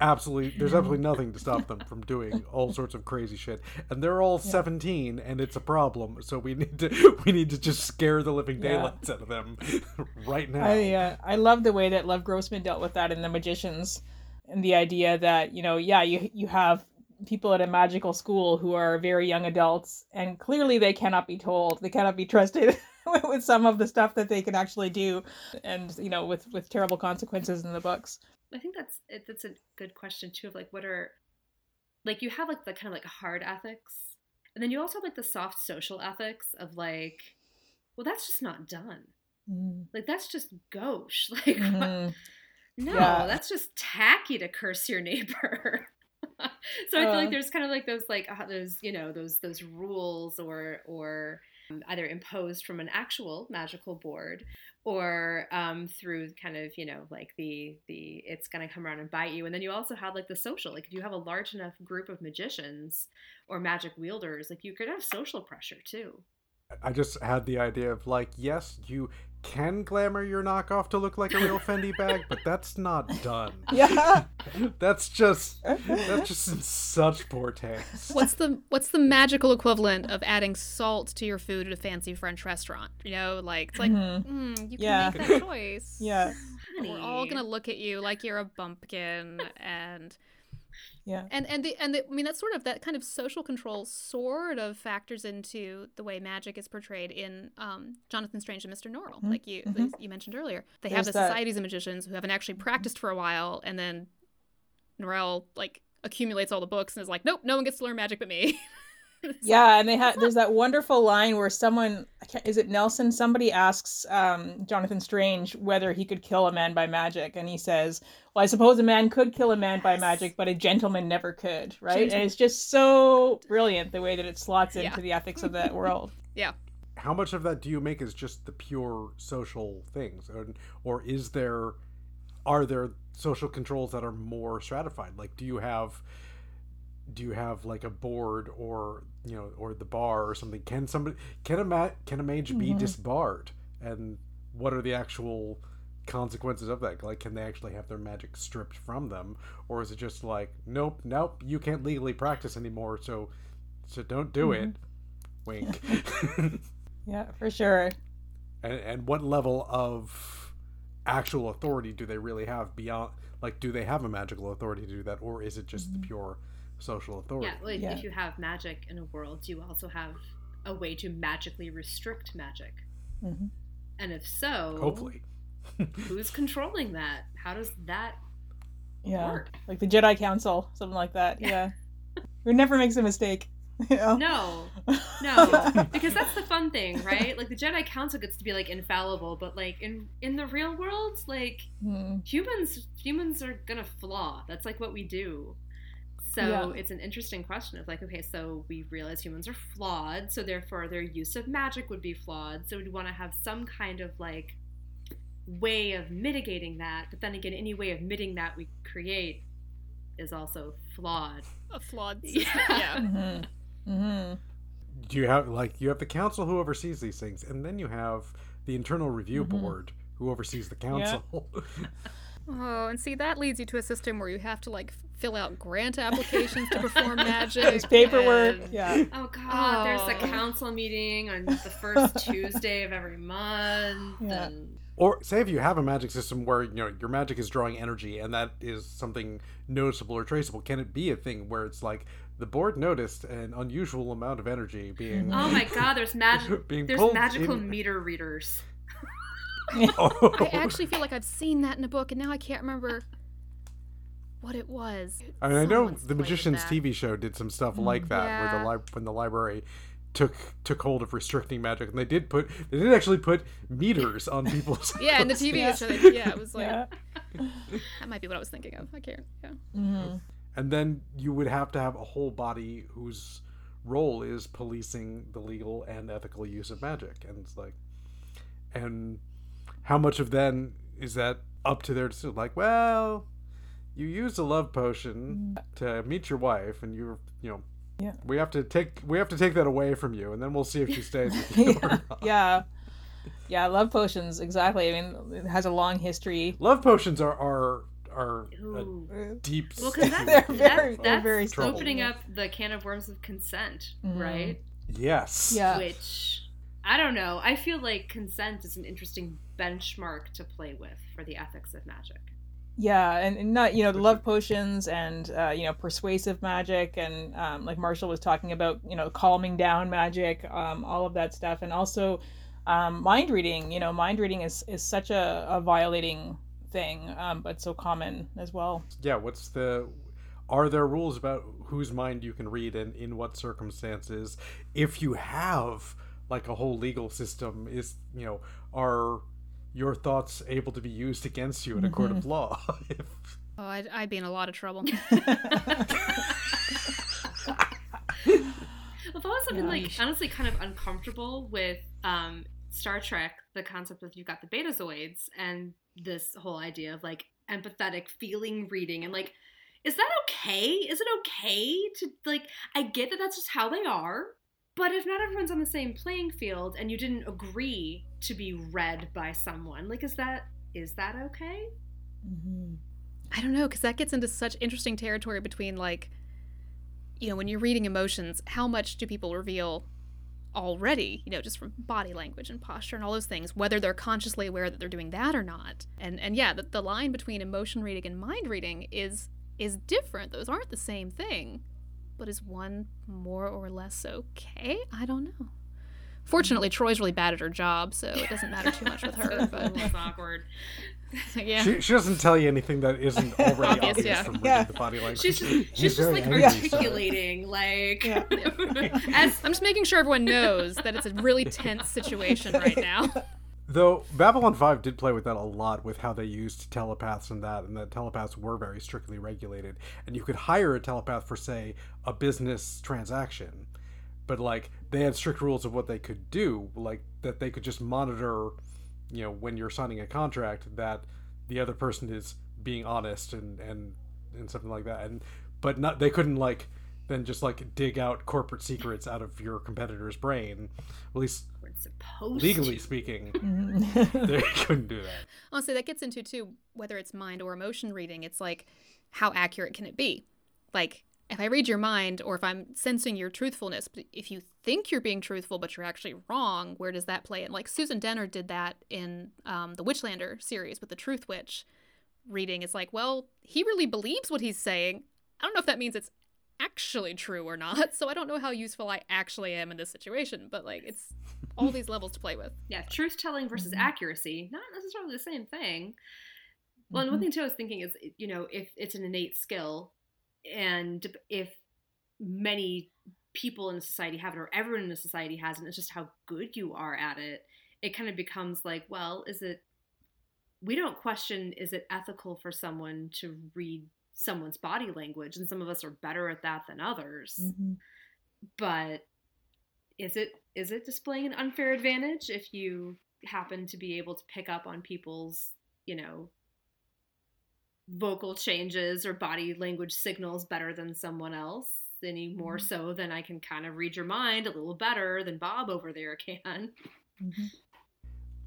S1: absolutely there's absolutely <laughs> nothing to stop them from doing all sorts of crazy shit. And they're all 17 and it's a problem. So we need to <laughs> we need to just scare the living
S3: Yeah.
S1: daylights out of them <laughs> right now.
S3: I uh, I love the way that Lev Grossman dealt with that in The Magicians, and the idea that you know, yeah, you you have people at a magical school who are very young adults, and clearly they cannot be told, they cannot be trusted <laughs> with some of the stuff that they can actually do, and you know, with with terrible consequences in the books.
S4: I think that's that's a good question too. Of like, what are like you have like the kind of like hard ethics, and then you also have like the soft social ethics of like, well, that's just not done. Like that's just gauche. <laughs> Like
S3: Mhm.
S4: No,
S3: Yeah.
S4: that's just tacky to curse your neighbor. <laughs> so I feel
S3: Uh.
S4: like there's kind of like those like uh, those you know those those rules or or um, either imposed from an actual magical board or um, through kind of you know like the the it's gonna come around and bite you and then you also have like the social like if you have a large enough group of magicians or magic wielders like you could have social pressure too
S1: I just had the idea of like, yes, you can glamour your knockoff to look like a real Fendi bag, but that's not done. <laughs>
S3: Yeah.
S1: That's just that's just in such poor taste.
S2: What's the what's the magical equivalent of adding salt to your food at a fancy French restaurant? You know, like it's like
S3: Mhm.
S2: mm, you can
S3: Yeah.
S2: make that choice. <laughs>
S3: Yeah.
S2: We're all gonna look at you like you're a bumpkin, and
S3: Yeah.
S2: and and the and the, I mean that's sort of that kind of social control sort of factors into the way magic is portrayed in um, Jonathan Strange and Mr. Norrell,
S3: Mhm.
S2: like you
S3: Mhm.
S2: you mentioned earlier. They have the
S3: that-
S2: societies of magicians who haven't actually practiced for a while, and then Norrell like accumulates all the books and is like, nope, no one gets to learn magic but me. <laughs> It's <laughs> like,
S3: Yeah, and they had there's that wonderful line where someone is it Nelson? Somebody asks um, Jonathan Strange whether he could kill a man by magic, and he says, "Well, I suppose a man could kill a man by magic, but a gentleman never could." Right?
S2: Gentleman.
S3: And it's just so brilliant the way that it slots into
S2: Yeah.
S3: the ethics of that world. <laughs> Yeah.
S1: How much of that do you make is just the pure social things, or, or is there are there social controls that are more stratified? Like, do you have do you have like a board or you know or the bar or something? Can somebody can a ma- can a mage be
S3: Mhm.
S1: disbarred? And what are the actual consequences of that? Like, can they actually have their magic stripped from them, or is it just like, nope, nope, you can't legally practice anymore, so so don't do it. Wink. <laughs> <laughs>
S3: Yeah, for sure.
S1: and, and what level of actual authority do they really have beyond like do they have a magical authority to do that or is it just the pure social authority
S4: Yeah, like
S3: Yeah.
S4: if you have magic in a world, you also have a way to magically restrict magic.
S3: Mhm.
S4: And if so,
S1: hopefully <laughs>
S4: who's controlling that? How does that
S3: Yeah,
S4: work?
S3: like the Jedi Council, something like that. Yeah, who never makes a mistake. <laughs> You know?
S4: No, no, <laughs> because that's the fun thing, right? Like the Jedi Council gets to be like infallible, but like in in the real world, like
S3: Hmm.
S4: humans humans are gonna flaw. That's like what we do. So
S3: Yeah.
S4: it's an interesting question of like, okay, so we realize humans are flawed, so therefore their use of magic would be flawed. So we'd want to have some kind of like way of mitigating that. But then again, any way of mitigating that we create is also flawed.
S2: a flawed
S4: Yeah. <laughs>
S2: system. Yeah.
S3: Mhm. Mhm.
S1: do you have like you have the council who oversees these things and then you have the internal review
S3: Mhm.
S1: board who oversees the council <laughs>
S2: Oh, and see that leads you to a system where you have to like fill out grant applications to perform <laughs> magic.
S3: There's paperwork.
S2: and-
S3: Yeah.
S4: Oh god, there's a
S2: Oh.
S4: council meeting on the first <laughs> Tuesday of every month.
S3: Yeah.
S4: And
S1: or say if you have a magic system where you know your magic is drawing energy and that is something noticeable or traceable can it be a thing where it's like the board noticed an unusual amount of energy being
S4: oh my <laughs> god, there's magic
S1: being
S4: there's magical
S1: in-
S4: meter readers.
S2: I <laughs> actually feel like I've seen that in a book, and now I can't remember what it was.
S1: I mean, I know the Magicians
S2: that.
S1: TV show did some stuff like that, where the li- when the library took took hold of restricting magic, and they did put they did actually put meters on people's. <laughs>
S2: Yeah, in the. <laughs> TV
S3: Yeah.
S2: show. they- Yeah, it was like
S3: Yeah.
S2: that might be what I was thinking of. I can't. Yeah.
S3: Mhm.
S1: and then you would have to have a whole body whose role is policing the legal and ethical use of magic, and it's like, and how much of then is that up to their decision? Like, well, you used a love potion to meet your wife, and you're, you know.
S3: Yeah.
S1: We have to take we have to take that away from you, and then we'll see if she <laughs> stays with you. or
S3: yeah.
S1: not.
S3: yeah. Yeah, love potions, exactly. I mean, it has a long history.
S1: Love potions are are are a deep.
S4: Well, because
S1: sticky
S4: that's, <laughs>
S3: very-
S4: that's, that's
S3: very
S1: trouble.
S4: opening up the can of worms of consent,
S3: Mhm.
S4: right?
S1: yes.
S3: Yeah.
S4: Which I don't know. I feel like consent is an interesting benchmark to play with for the ethics of magic.
S3: Yeah, and, and not you know the love potions and uh, you know persuasive magic and um, like Marshall was talking about you know calming down magic, um, all of that stuff, and also um, mind reading. You know, mind reading is is such a, a violating thing, um, but so common as well.
S1: yeah what's the are there rules about whose mind you can read and in what circumstances if you have like a whole legal system is you know are your thoughts able to be used against you in a court of law <laughs> if,
S2: Oh, I'd, I'd be in a lot of trouble.
S4: I've always been like honestly kind of uncomfortable with um, Star Trek, the concept of you've got the betazoids and this whole idea of like empathetic feeling reading and like is that okay? Is it okay to like I get that that's just how they are, But if not everyone's on the same playing field and you didn't agree to be read by someone, like is that is that okay?
S3: Mm-hmm.
S2: I don't know, because that gets into such interesting territory between like, you know, when you're reading emotions, how much do people reveal already, you know, just from body language and posture and all those things, whether they're consciously aware that they're doing that or not. And and yeah, the, the line between emotion reading and mind reading is is different. Those aren't the same thing. But is one more or less okay? I don't know. Fortunately, Troi's really bad at her job, so it doesn't matter too much with <laughs> her. But <laughs>
S4: It's awkward. <laughs>
S2: yeah,
S1: She, she doesn't tell you anything that isn't already
S2: Obvious,
S1: obvious
S2: yeah.
S1: from reading
S3: Yeah.
S1: the body language.
S4: She's just
S1: He's
S4: she's just like
S1: angry, sorry.
S4: articulating like
S3: Yeah.
S4: as
S2: I'm just making sure everyone knows that it's a really tense situation right now.
S1: Though Babylon 5 did play with that a lot with how they used telepaths and that, and that telepaths were very strictly regulated. And you could hire a telepath for, say, a business transaction. But, like, they had strict rules of what they could do, like, that they could just monitor, you know, when you're signing a contract, that the other person is being honest and, and, and something like that. And, but not, they couldn't, like, then just, like, dig out corporate secrets out of your competitor's brain. At least
S4: we're supposed
S1: legally
S4: to.
S1: speaking. <laughs>
S3: Mm-hmm. <laughs>
S1: they couldn't do that.
S2: Honestly, that gets into too whether it's mind or emotion reading. It's like, how accurate can it be? Like, if I read your mind or if I'm sensing your truthfulness, but if you think you're being truthful but you're actually wrong, where does that play in? Like Susan Dennard did that in um, the Witchlands series with the Truth Witch reading. It's like, well, he really believes what he's saying. I don't know if that means it's actually true or not. <laughs> So I don't know how useful I actually am in this situation. But like, it's all these levels to play with.
S4: Yeah, truth telling versus
S3: Mhm.
S4: accuracy, not necessarily the same thing. Well, and one thing too I was thinking is, you know, if it's an innate skill, and if many people in a society have it, or everyone in a society has it, it's just how good you are at it. It kind of becomes like, well, is it? We don't question is it ethical for someone to read someone's body language, and some of us are better at that than others.
S3: Mhm.
S4: But is it is it displaying an unfair advantage if you happen to be able to pick up on people's, you know, vocal changes or body language signals better than someone else? Any more
S3: Mhm.
S4: so than I can kind of read your mind a little better than Bob over there can.
S3: Mhm.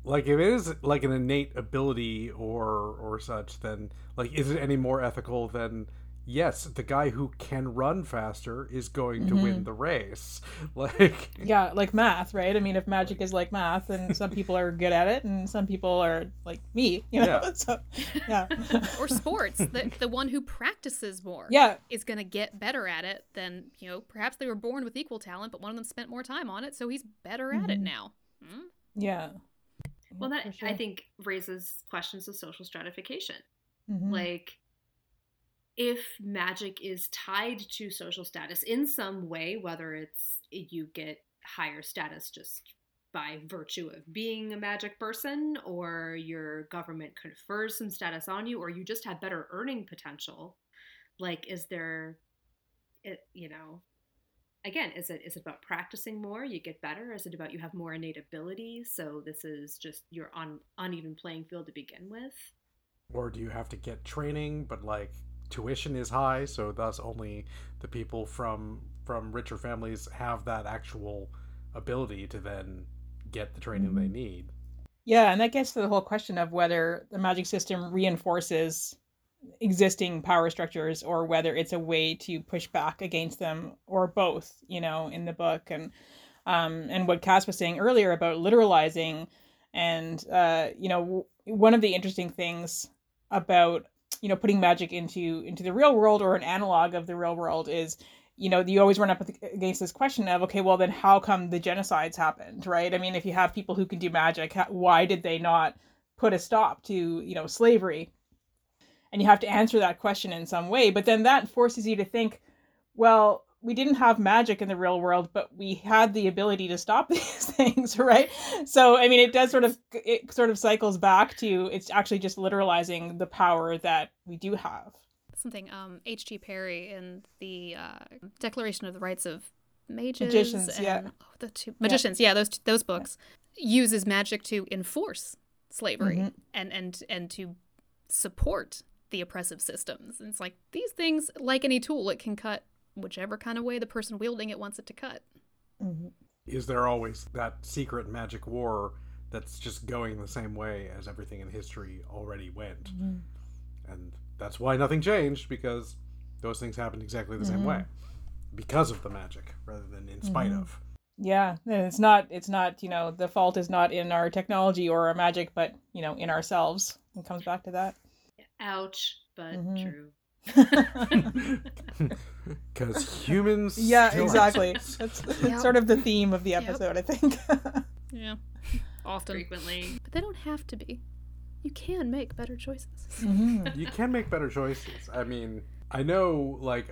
S1: Like if it is like an innate ability or or such, then like is it any more ethical than yes, the guy who can run faster is going to win
S3: Mhm.
S1: the race. <laughs> Like
S3: Yeah, like math, right? I mean, if magic is like math, and some people are good at it, and some people are like me, you know.
S1: Yeah. <laughs>
S3: So, yeah,
S2: Or <laughs> sports, the, the one who practices more.
S3: yeah,
S2: is going to get better at it than, you know, perhaps they were born with equal talent, but one of them spent more time on it, so he's better at it
S3: Mhm.
S2: now. Hmm?
S3: yeah.
S4: Well, that
S3: for
S4: I think raises questions of social stratification.
S3: Mhm.
S4: like if magic is tied to social status in some way whether it's you get higher status just by virtue of being a magic person or your government confers some status on you or you just have better earning potential like is there it you know again is it is it about practicing more you get better is it about you have more innate ability so this is just you're on uneven playing field to begin with
S1: or do you have to get training but like tuition is high, so thus only the people from from richer families have that actual ability to then get the training they
S3: Mhm.
S1: need.
S3: Yeah, and that gets to the whole question of whether the magic system reinforces existing power structures or whether it's a way to push back against them or both, you know, in the book. And um and what Cass was saying earlier about literalizing and uh you know w- one of the interesting things about you know putting magic into into the real world or an analog of the real world is you know you always run up against this question of okay well then how come the genocides happened right? I mean if you have people who can do magic why did they not put a stop to you know slavery and you have to answer that question in some way but then that forces you to think well we didn't have magic in the real world but we had the ability to stop <laughs> these things right so i mean it does sort of it sort of cycles back to it's actually just literalizing the power that we do have
S2: Something um, H.G. Parry in the uh, Declaration of the Rights of Mages
S3: Magicians,
S2: and
S3: yeah.
S2: oh, the two magicians, yeah, those those books uses magic to enforce slavery
S3: Mhm.
S2: and and and to support the oppressive systems. And it's like these things, like any tool, it can cut whichever kind of way the person wielding it wants it to cut.
S3: Mhm.
S1: is there always that secret magic war that's just going the same way as everything in history already went?
S3: Mm-hmm.
S1: And that's why nothing changed because those things happened exactly the same way because of the magic rather than in spite of.
S3: Yeah, and it's not it's not, you know, the fault is not in our technology or our magic, but, you know, in ourselves. It comes back to that.
S4: Ouch, but
S3: Mhm.
S4: true. <laughs>
S1: Because humans. <laughs>
S3: yeah, exactly.
S1: sex.
S3: That's
S2: Yep. <laughs>
S3: sort of the theme of the
S2: Yep.
S3: episode, I think.
S2: Yeah. Often.
S4: Frequently.
S2: But they don't have to be. You can make better choices.
S3: Mhm.
S1: you can make better choices. I mean, I know, like,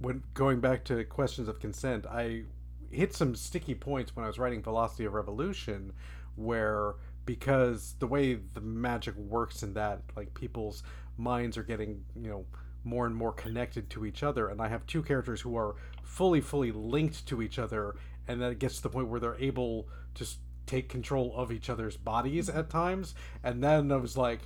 S1: when going back to questions of consent, I hit some sticky points when I was writing Velocity of Revolution, where because the way the magic works in that, like, people's minds are getting, you know, more and more connected to each other, and I have two characters who are fully, fully linked to each other, and then it gets to the point where they're able to take control of each other's bodies at times, and then I was like,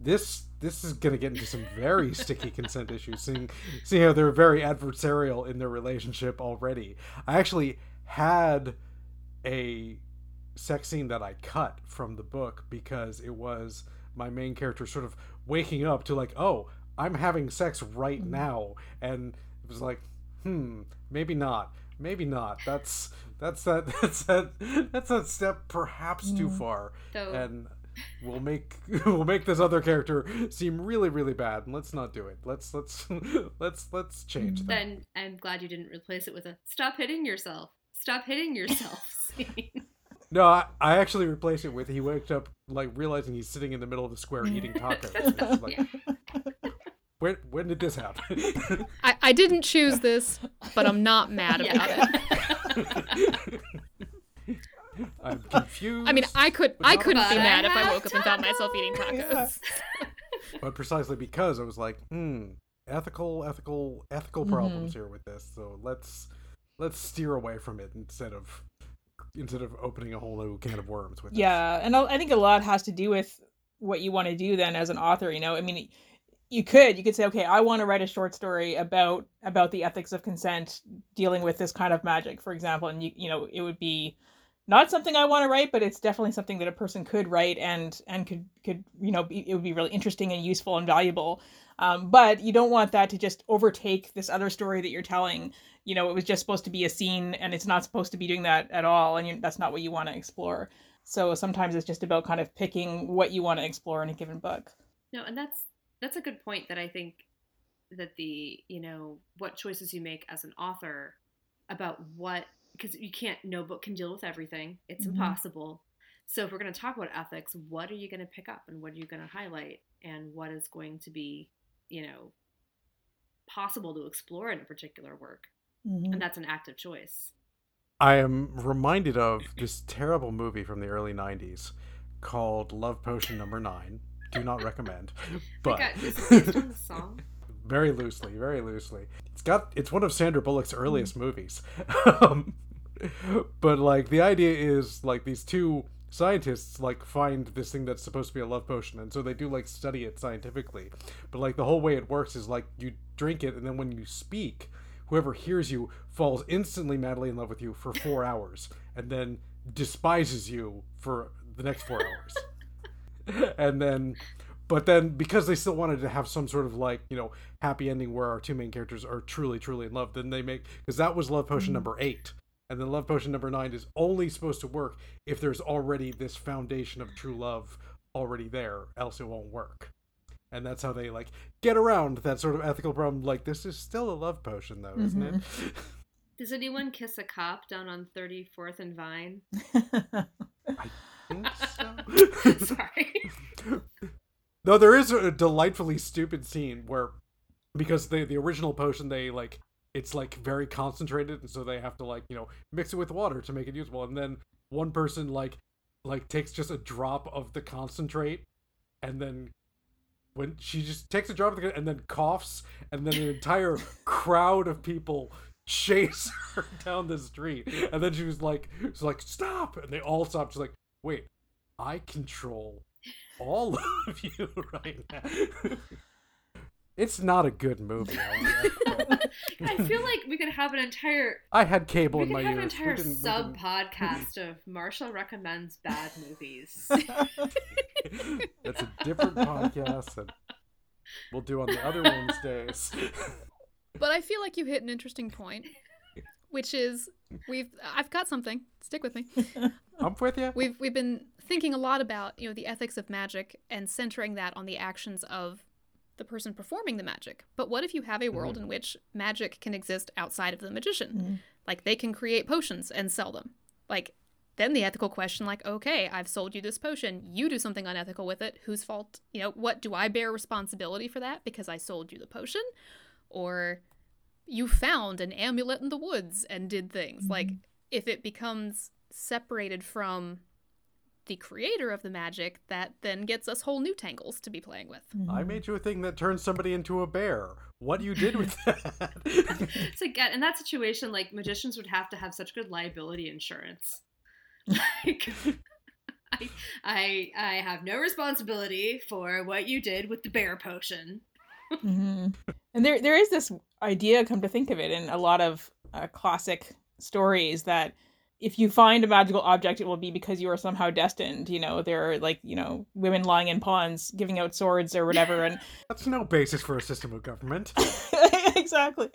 S1: this this is gonna get into some very sticky consent issues. Seeing seeing how they're very adversarial in their relationship already. I actually had a sex scene that I cut from the book because it was my main character sort of waking up to like, oh, I'm having sex right now, and it was like, hmm, maybe not, maybe not. That's that's that <laughs> that's that that's that step perhaps too
S3: Mm.
S1: far
S4: So
S1: and we'll make <laughs> we'll make this other character seem really really bad and let's not do it let's let's <laughs> let's let's change that
S4: then I'm glad you didn't replace it with a stop hitting yourself. Stop hitting yourself scene.
S1: No I, I actually replaced it with he waked up like realizing he's sitting in the middle of the square eating <laughs> tacos And it's like, when, when did this happen
S2: I, I didn't choose this, but I'm not mad about
S4: Yeah.
S2: it. <laughs>
S1: i'm confused
S2: I mean, I could
S1: But
S2: I
S1: not
S2: couldn't be
S4: But I
S2: mad if I
S4: have
S2: woke up and found myself eating
S3: Yeah.
S2: tacos. <laughs>
S1: but precisely because i was like hmm ethical ethical ethical problems here with this so let's let's steer away from it instead of instead of opening a whole new can of worms with this.
S3: Yeah, and I I think a lot has to do with what you want to do then as an author. You know, I mean, you could you could say, okay, I want to write a short story about about the ethics of consent, dealing with this kind of magic, for example, and you you know it would be not something I want to write, but it's definitely something that a person could write and and could could you know be, it would be really interesting and useful and valuable. Um, but you don't want that to just overtake this other story that you're telling. You know, it was just supposed to be a scene, and it's not supposed to be doing that at all, and you, that's not what you want to explore. So sometimes it's just about kind of picking what you want to explore in a given book.
S4: No, and that's that's a good point that I think that the, you know, what choices you make as an author about what because you can't no book can deal with everything. It's
S3: Mhm.
S4: impossible. So if we're going to talk about ethics, what are you going to pick up and what are you going to highlight and what is going to be, you know, possible to explore in a particular work? And that's an active choice.
S1: I am reminded of this terrible movie from the early 90s called Love Potion Number 9. Do not recommend. <laughs> But
S4: Like, based on the <laughs> song?
S1: very loosely, very loosely. It's got it's one of Sandra Bullock's earliest movies. <laughs> um, but like the idea is like these two scientists like find this thing that's supposed to be a love potion and so they do like study it scientifically. But like the whole way it works is like you drink it and then when you speak, whoever hears you falls instantly madly in love with you for 4 <laughs> hours and then despises you for the next 4 hours. <laughs> and then but then because they still wanted to have some sort of like you know happy ending where our two main characters are truly truly in love then they make because that was love potion mm-hmm. number eight. And then love potion number nine is only supposed to work if there's already this foundation of true love already there else it won't work and that's how they like get around that sort of ethical problem like this is still a love potion though isn't it mm-hmm. <laughs>
S4: Does anyone kiss a cop down on 34th and Vine? <laughs>
S1: I think so <laughs>
S4: Sorry.
S1: No, there is a delightfully stupid scene where because the the original potion they like it's like very concentrated and so they have to like, you know, mix it with water to make it usable and then one person like like takes just a drop of the concentrate and then when she just takes a the and then coughs and then an entire crowd of people chase <laughs> her down the street. And then she was like she's like stop! And they all stop she's like wait i control all of <laughs> you right now <laughs> it's not a good movie I'll- <laughs>
S4: feel like we could have an entire
S1: I had cable in my.
S4: we
S1: in
S4: could
S1: my
S4: have an
S1: ears. We
S4: entire sub podcast of Marshall recommends bad movies. <laughs> <laughs>
S1: That's a different podcast that we'll do on the other Wednesdays.
S2: But I feel like you hit an interesting point, which is we've I've got something. Stick with me.
S1: I'm with you.
S2: We've we've been thinking a lot about, you know, the ethics of magic and centering that on the actions of the person performing the magic. But what if you have a mm-hmm. world in which magic can exist outside of the magician? Mm-hmm. Like they can create potions and sell them. Like then the ethical question like, okay, I've sold you this potion. You do something unethical with it. Whose fault? You know, what do I bear responsibility for that because I sold you the potion? Or you found an amulet in the woods and did things. Like mm-hmm. if it becomes separated from the creator of the magic, that then gets us whole new tangles to be playing with.
S1: I made you a thing that turned somebody into a bear. What you did with <laughs> that?
S4: it's like uh, in that situation, like magicians would have to have such good liability insurance. <laughs> Like, <laughs> I, I, I have no responsibility for what you did with the bear potion.
S3: hmm And there, there is this idea, come to think of it, in a lot of uh, classic stories that if you find a magical object, it will be because you are somehow destined. You know, there are like you know women lying in ponds giving out swords or whatever, and <laughs>
S1: That's no basis for a system of government. <laughs>
S3: exactly.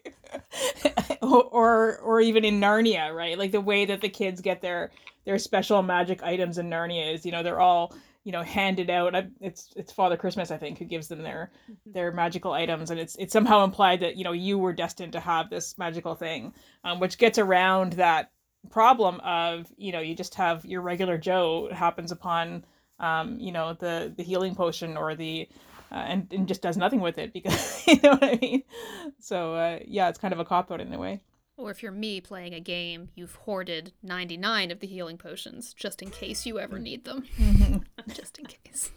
S3: <laughs> or, or or even in Narnia, right? Like the way that the kids get their their special magic items in Narnia is, you know, they're all you know handed out. It's it's Father Christmas, I think, who gives them their their magical items, and it's it's somehow implied that you know you were destined to have this magical thing, um, which gets around that problem of you know you just have your regular Joe happens upon um, you know the the healing potion or the uh, and, and just does nothing with it because <laughs> you know what I mean. So uh, yeah, it's kind of a cop out in a way.
S2: Or if you're me playing a game, you've hoarded 99 of the healing potions just in case you ever need them. <laughs> <laughs> just in case.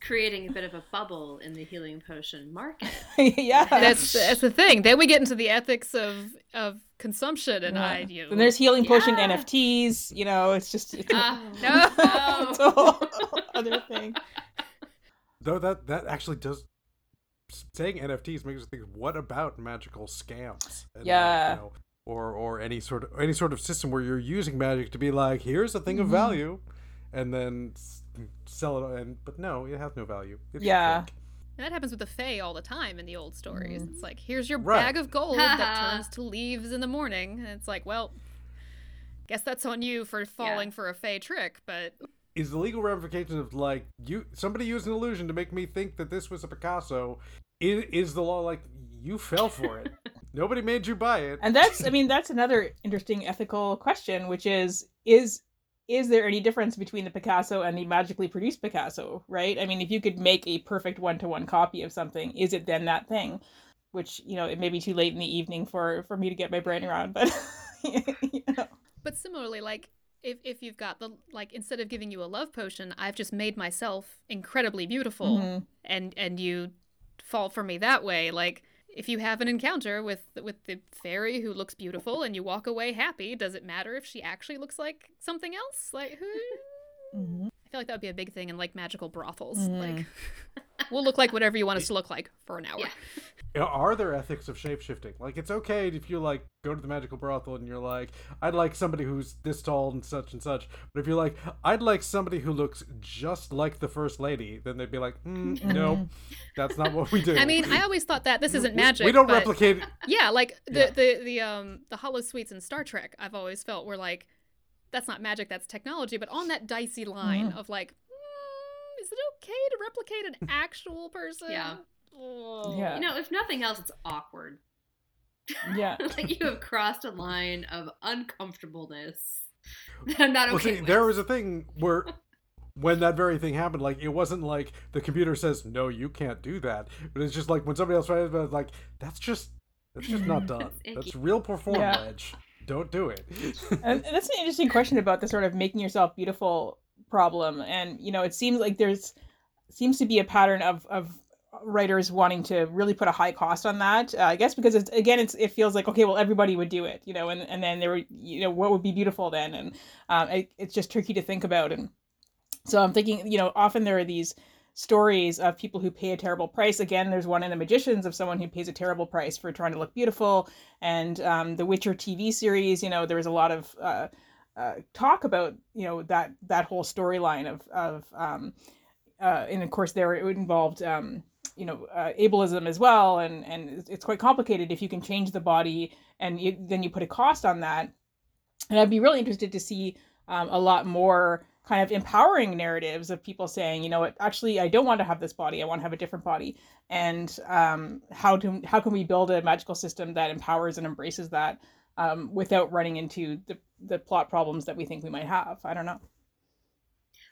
S4: Creating a bit of a bubble in the healing potion market.
S3: yeah,
S2: That's that's the thing. Then we get into the ethics of of consumption and I
S3: Yeah.
S2: you
S3: And there's healing potion
S4: Yeah.
S3: NFTs. You know, it's just it's,
S4: Oh,
S2: No. <laughs>
S3: it's a whole other thing. <laughs>
S1: Though that that actually does saying NFTs makes me think what about magical scams? And, like,
S3: Yeah.
S1: you know, or or any sort of any sort of system where you're using magic to be like, here's a thing of
S3: Mhm.
S1: value, and then s- sell it. And but no, it has no value. It's
S3: Yeah.
S1: Trick.
S2: And that happens with the Fae all the time in the old stories.
S3: Mm-hmm.
S2: It's like, here's your
S1: Right.
S2: bag of gold that <laughs> turns to leaves in the morning. And it's like, well, guess that's on you for falling for a Fae trick, but
S1: Is the legal ramifications of like you somebody used an illusion to make me think that this was a Picasso? Is, is the law like you fell for it? <laughs> Nobody made you buy it.
S3: And that's I mean that's another interesting ethical question, which is is is there any difference between the Picasso and the magically produced Picasso, right? I mean, if you could make a perfect one-to-one copy of something, is it then that thing? Which, you know, it may be too late in the evening for for me to get my brain around, but <laughs> you know.
S2: but similarly, like if if you've got the like instead of giving you a love potion, I've just made myself incredibly beautiful
S3: Mhm.
S2: and and you fall for me that way, like if you have an encounter with with the fairy who looks beautiful and you walk away happy, does it matter if she actually looks like something else? Like who
S3: Mhm.
S2: I feel like that would be a big thing in like magical brothels.
S3: Mhm.
S2: Like <laughs> we'll look like whatever you want us to look like for an hour.
S4: Yeah.
S1: Are there ethics of shapeshifting? Like, it's okay if you like go to the magical brothel and you're like, I'd like somebody who's this tall and such and such. But if you're like, I'd like somebody who looks just like the first lady, then they'd be like, mm, no, that's not what we do.
S2: I mean, I always thought that this isn't
S1: We-
S2: magic.
S1: We don't
S2: but
S1: replicate. <laughs>
S2: Yeah, like the,
S1: Yeah.
S2: the the um the holosuites in Star Trek, I've always felt were like that's not magic, that's technology, but on that dicey line of like, mm, is it okay to replicate an <laughs> actual person?
S4: Yeah.
S2: Oh.
S3: Yeah.
S4: You know, if nothing else, it's awkward.
S3: Yeah. <laughs>
S4: like you have crossed a line of uncomfortableness that <laughs> I'm not
S1: Well,
S4: okay
S1: see,
S4: with.
S1: there was a thing where when that very thing happened, like it wasn't like the computer says, "No, you can't do that," but it's just like when somebody else tries it, like that's just that's just not done.
S4: That's.
S1: That's real performance. Don't do it.
S3: and, <laughs> and that's an interesting question about the sort of making yourself beautiful problem. And you know it seems like there's seems to be a pattern of of writers wanting to really put a high cost on that. Uh, i guess because it's again it's it feels like okay well everybody would do it you know and and then there were you know what would be beautiful then? And um it, it's just tricky to think about. And so i'm thinking you know often there are these stories of people who pay a terrible price. Again, there's one in The Magicians of someone who pays a terrible price for trying to look beautiful. And um, the Witcher TV series, you know, there was a lot of uh, uh, talk about, you know, that that whole storyline of of um, uh, and of course there it involved um, you know uh, ableism as well, and and it's quite complicated if you can change the body and you, then you put a cost on that. And I'd be really interested to see um, a lot more kind of empowering narratives of people saying, you know what, actually, I don't want to have this body. I want to have a different body. And um, how to how can we build a magical system that empowers and embraces that um, without running into the the plot problems that we think we might have? I don't know.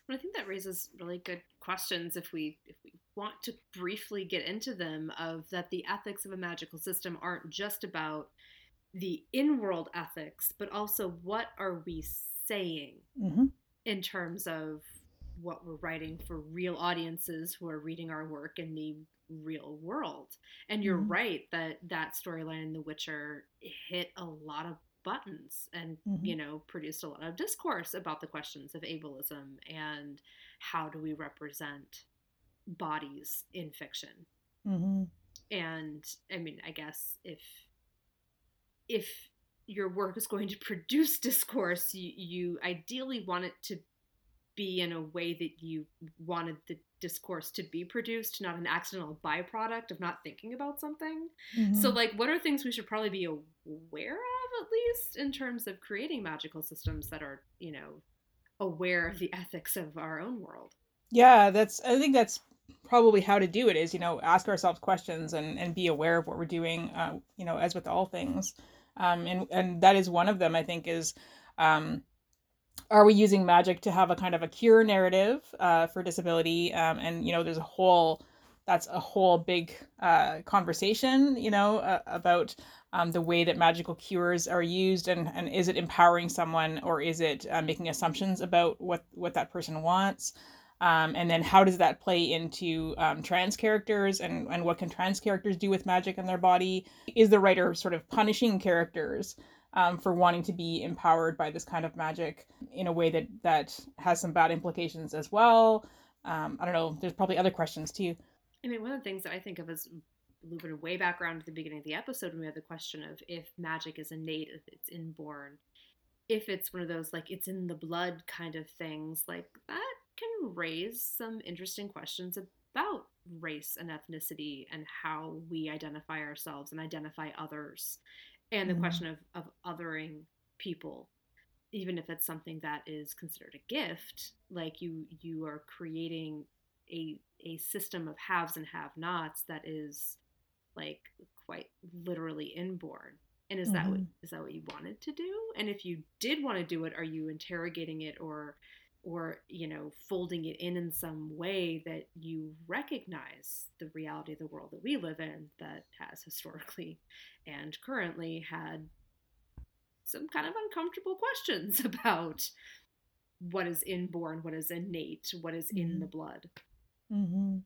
S4: Well, I think that raises really good questions if we if we want to briefly get into them of that the ethics of a magical system aren't just about the in-world ethics, but also what are we saying mm-hmm. In terms of what we're writing for real audiences who are reading our work in the real world. And you're mm-hmm. right that that storyline in The Witcher hit a lot of buttons and mm-hmm. you know produced a lot of discourse about the questions of ableism and how do we represent bodies in fiction mm-hmm. and i mean i guess if if your work is going to <laughs> produce discourse you, you ideally want it to be in a way that you wanted the discourse to be produced, not an accidental byproduct of not thinking about something. Mm-hmm. So, like, what are things we should probably be aware of, at least, in terms of creating magical systems that are, you know, aware of the ethics of our own world?
S3: Yeah, that's, I think that's probably how to do it is, you know, ask ourselves questions and, and be aware of what we're doing, uh, you know, as with all things. Um, and, and that is one of them, I think, is, um, are we using magic to have a kind of a cure narrative uh, for disability? Um, and you know, there's a whole that's a whole big uh, conversation, you know, uh, about um, the way that magical cures are used, and and is it empowering someone or is it uh, making assumptions about what what that person wants? Um, and then how does that play into um, trans characters and, and what can trans characters do with magic in their body? Is the writer sort of punishing characters um, for wanting to be empowered by this kind of magic in a way that that has some bad implications as well. Um, I don't know. There's probably other questions too.
S4: I mean, one of the things that I think of is moving way back around to the beginning of the episode when we had the question of if magic is innate, if it's inborn, if it's one of those like it's in the blood kind of things, like that can raise some interesting questions about race and ethnicity and how we identify ourselves and identify others and the mm-hmm. question of, of othering people even if it's something that is considered a gift like you you are creating a a system of haves and have nots that is like quite literally inborn and is mm-hmm. that what mm-hmm. that what you wanted to do and if you did want to do it are you interrogating it or or you know folding it in in some way that you recognize the reality of the world that we live in that has historically <laughs> and currently had some kind of uncomfortable questions <laughs> about what is inborn what is innate what is mm-hmm. in the blood
S1: mm-hmm.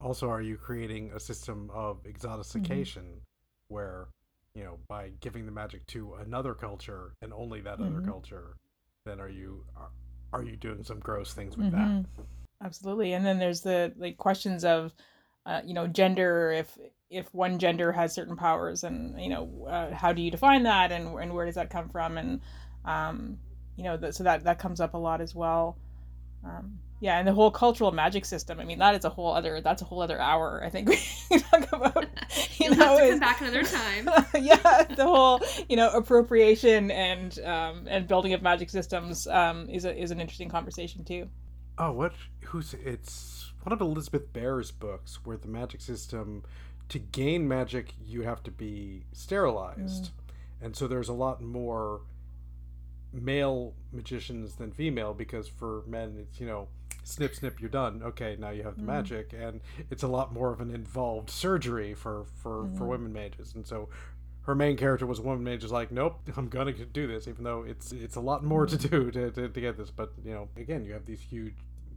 S1: also are you creating a system of exotification mm-hmm. where you know by giving the magic to another culture and only that other mm-hmm. culture then are you are, are you doing some gross things with mm-hmm. that?
S3: Absolutely. And then there's the like questions of, uh, you know, gender. If if one gender has certain powers, and you know, uh, how do you define that, and and where does that come from, and um, you know, the, so that that comes up a lot as well. Um, yeah, and the whole cultural magic system. I mean, that is a whole other. That's a whole other hour. I think <laughs> we can talk about. <laughs>
S4: You You'll know, have to come back another time. <laughs>
S3: yeah, the whole you know appropriation and um, and building of magic systems um, is a, is an interesting conversation too.
S1: Oh, what? Who's? It's one of Elizabeth Bear's books where the magic system, to gain magic, you have to be sterilized, mm. and so there's a lot more male magicians than female because for men it's you know snip snip you're done okay now you have the mm. magic and it's a lot more of an involved surgery for for mm. for women mages and so her main character was a woman mage is like nope i'm gonna do this even though it's it's a lot more to mm. do to, to, to get this but you know again you have these huge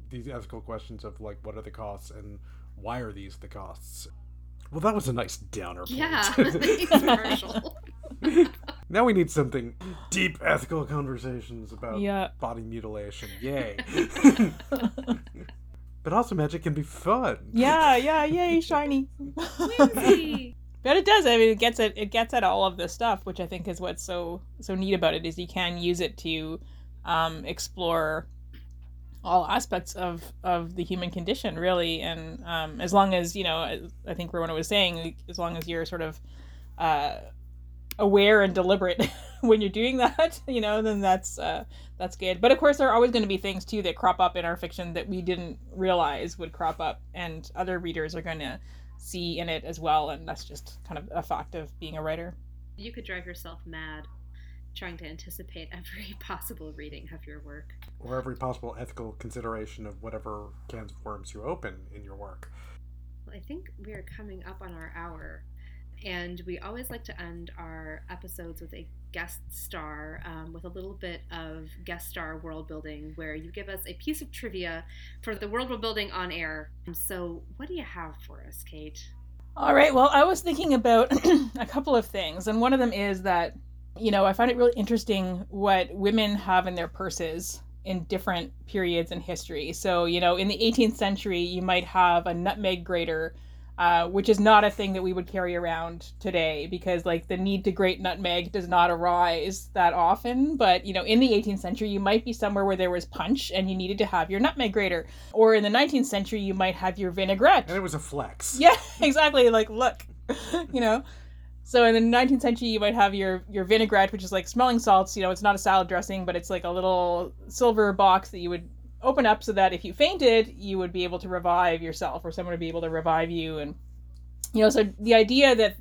S1: these ethical questions of like what are the costs and why are these the costs well that was a nice downer point.
S4: yeah <laughs> <laughs> commercial <laughs>
S1: now we need something deep ethical conversations about yeah. body mutilation. Yay. <laughs> But also, magic can be fun.
S3: Yeah, <laughs> yeah, yay, shiny.
S2: Whimsy. <laughs>
S3: But it does. I mean, it gets at it gets at all of this stuff, which I think is what's so so neat about it is you can use it to um, explore all aspects of of the human condition, really. And um, as long as you know, I think Rowenna was saying, as long as you're sort of uh, aware and deliberate <laughs> when you're doing that, <laughs> you know, then that's uh, that's good. But of course, there are always going to be things too that crop up in our fiction that we didn't realize would crop up, and other readers are going to see in it as well, and that's just kind of a fact of being a writer.
S4: You could drive yourself mad trying to anticipate <laughs> every possible reading of your work.
S1: Or every possible ethical consideration of whatever cans of worms you open in your work.
S4: Well, I think we are coming up on our hour, and we always like to end our episodes with a guest star um, with a little bit of guest star world building where you give us a piece of trivia for the world we're building on air. So, what do you have for us, Kate?
S3: All right. Well, I was thinking about <clears throat> a couple of things, and one of them is that, you know, I find it really interesting what women have in their purses in different periods in history. So, you know, in the 18th century, you might have a nutmeg grater uh, which is not a thing that we would carry around today because like the need to grate nutmeg does not arise that often. But you know in the 18th century you might be somewhere where there was punch and you needed to have your nutmeg grater. Or in the 19th century you might have your vinaigrette.
S1: And it was a flex. <laughs>
S3: Yeah exactly. Like look <laughs> you know? So in the 19th century you might have your your vinaigrette which is like smelling salts. You know it's not a salad dressing but it's like a little silver box that you would open up so that if you fainted, you would be able to revive yourself or someone would be able to revive you. And, you know, so the idea that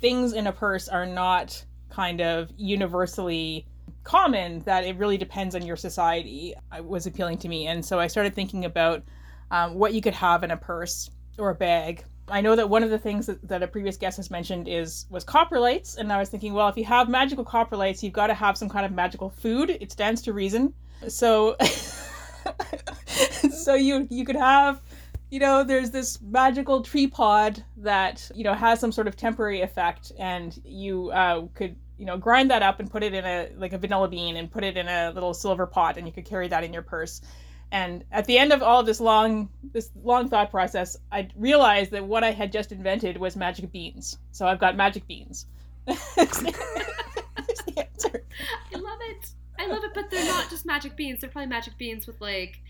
S3: things in a purse are not kind of universally common, that it really depends on your society, uh, was appealing to me. And so I started thinking about um, what you could have in a purse or a bag. I know that one of the things that, that a previous guest has mentioned is was coprolites, and I was thinking, well, if you have magical coprolites, you've got to have some kind of magical food. It stands to reason. So <laughs> <laughs> so you you could have you know there's this magical tree pod that you know has some sort of temporary effect and you uh, could you know grind that up and put it in a like a vanilla bean and put it in a little silver pot and you could carry that in your purse. And at the end of all of this long this long thought process i realized that what i had just invented was magic beans. So i've got magic beans. <laughs>
S4: That's the <laughs> answer. i love it I love it, but they're not just magic beans. They're probably magic beans with like,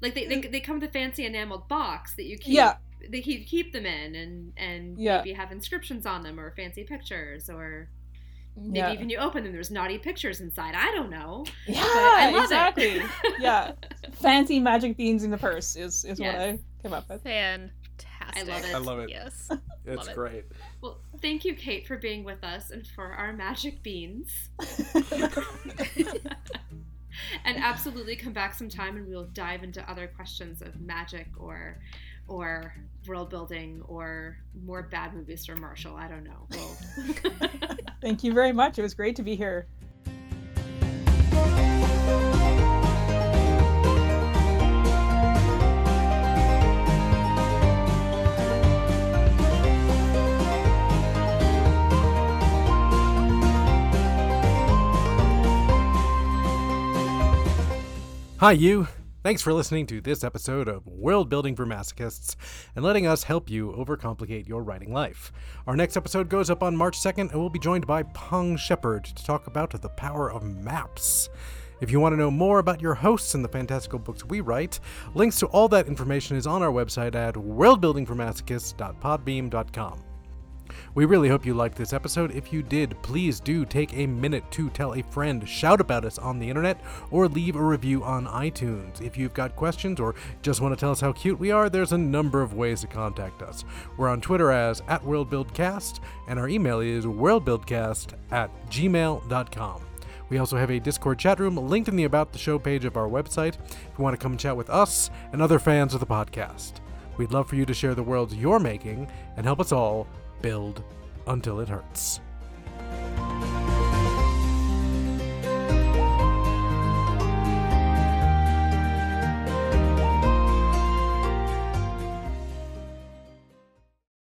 S4: like they they, they come with a fancy enameled box that you keep.
S3: Yeah.
S4: They keep keep them in, and and
S3: yeah.
S4: maybe have inscriptions on them or fancy pictures or. Maybe
S3: yeah.
S4: even you open them, there's naughty pictures inside. I don't know.
S3: Yeah, exactly. yeah, <laughs> fancy magic beans in the purse is is yes. what I came up with.
S2: Fantastic.
S4: I love it.
S1: I love it.
S2: Yes,
S1: it's great.
S4: Well, thank you, Kate, for being with us and for our magic beans. <laughs> and absolutely come back sometime and we'll dive into other questions of magic or or world building or more bad movies from Marshall. I don't know. We'll... <laughs> <laughs>
S3: Thank you very much. It was great to be here.
S1: Hi, you. Thanks for listening to this episode of World Building for Masochists and letting us help you overcomplicate your writing life. Our next episode goes up on March 2nd, and we'll be joined by Peng Shepherd to talk about the power of maps. If you want to know more about your hosts and the fantastical books we write, links to all that information is on our website at worldbuildingformasochists.podbean.com. We really hope you liked this episode. If you did, please do take a minute to tell a friend, shout about us on the internet, or leave a review on iTunes. If you've got questions or just want to tell us how cute we are, there's a number of ways to contact us. We're on Twitter as at WorldBuildCast, and our email is worldbuildcast at gmail.com. We also have a Discord chat room linked in the About the Show page of our website if you want to come chat with us and other fans of the podcast. We'd love for you to share the worlds you're making and help us all build until it hurts.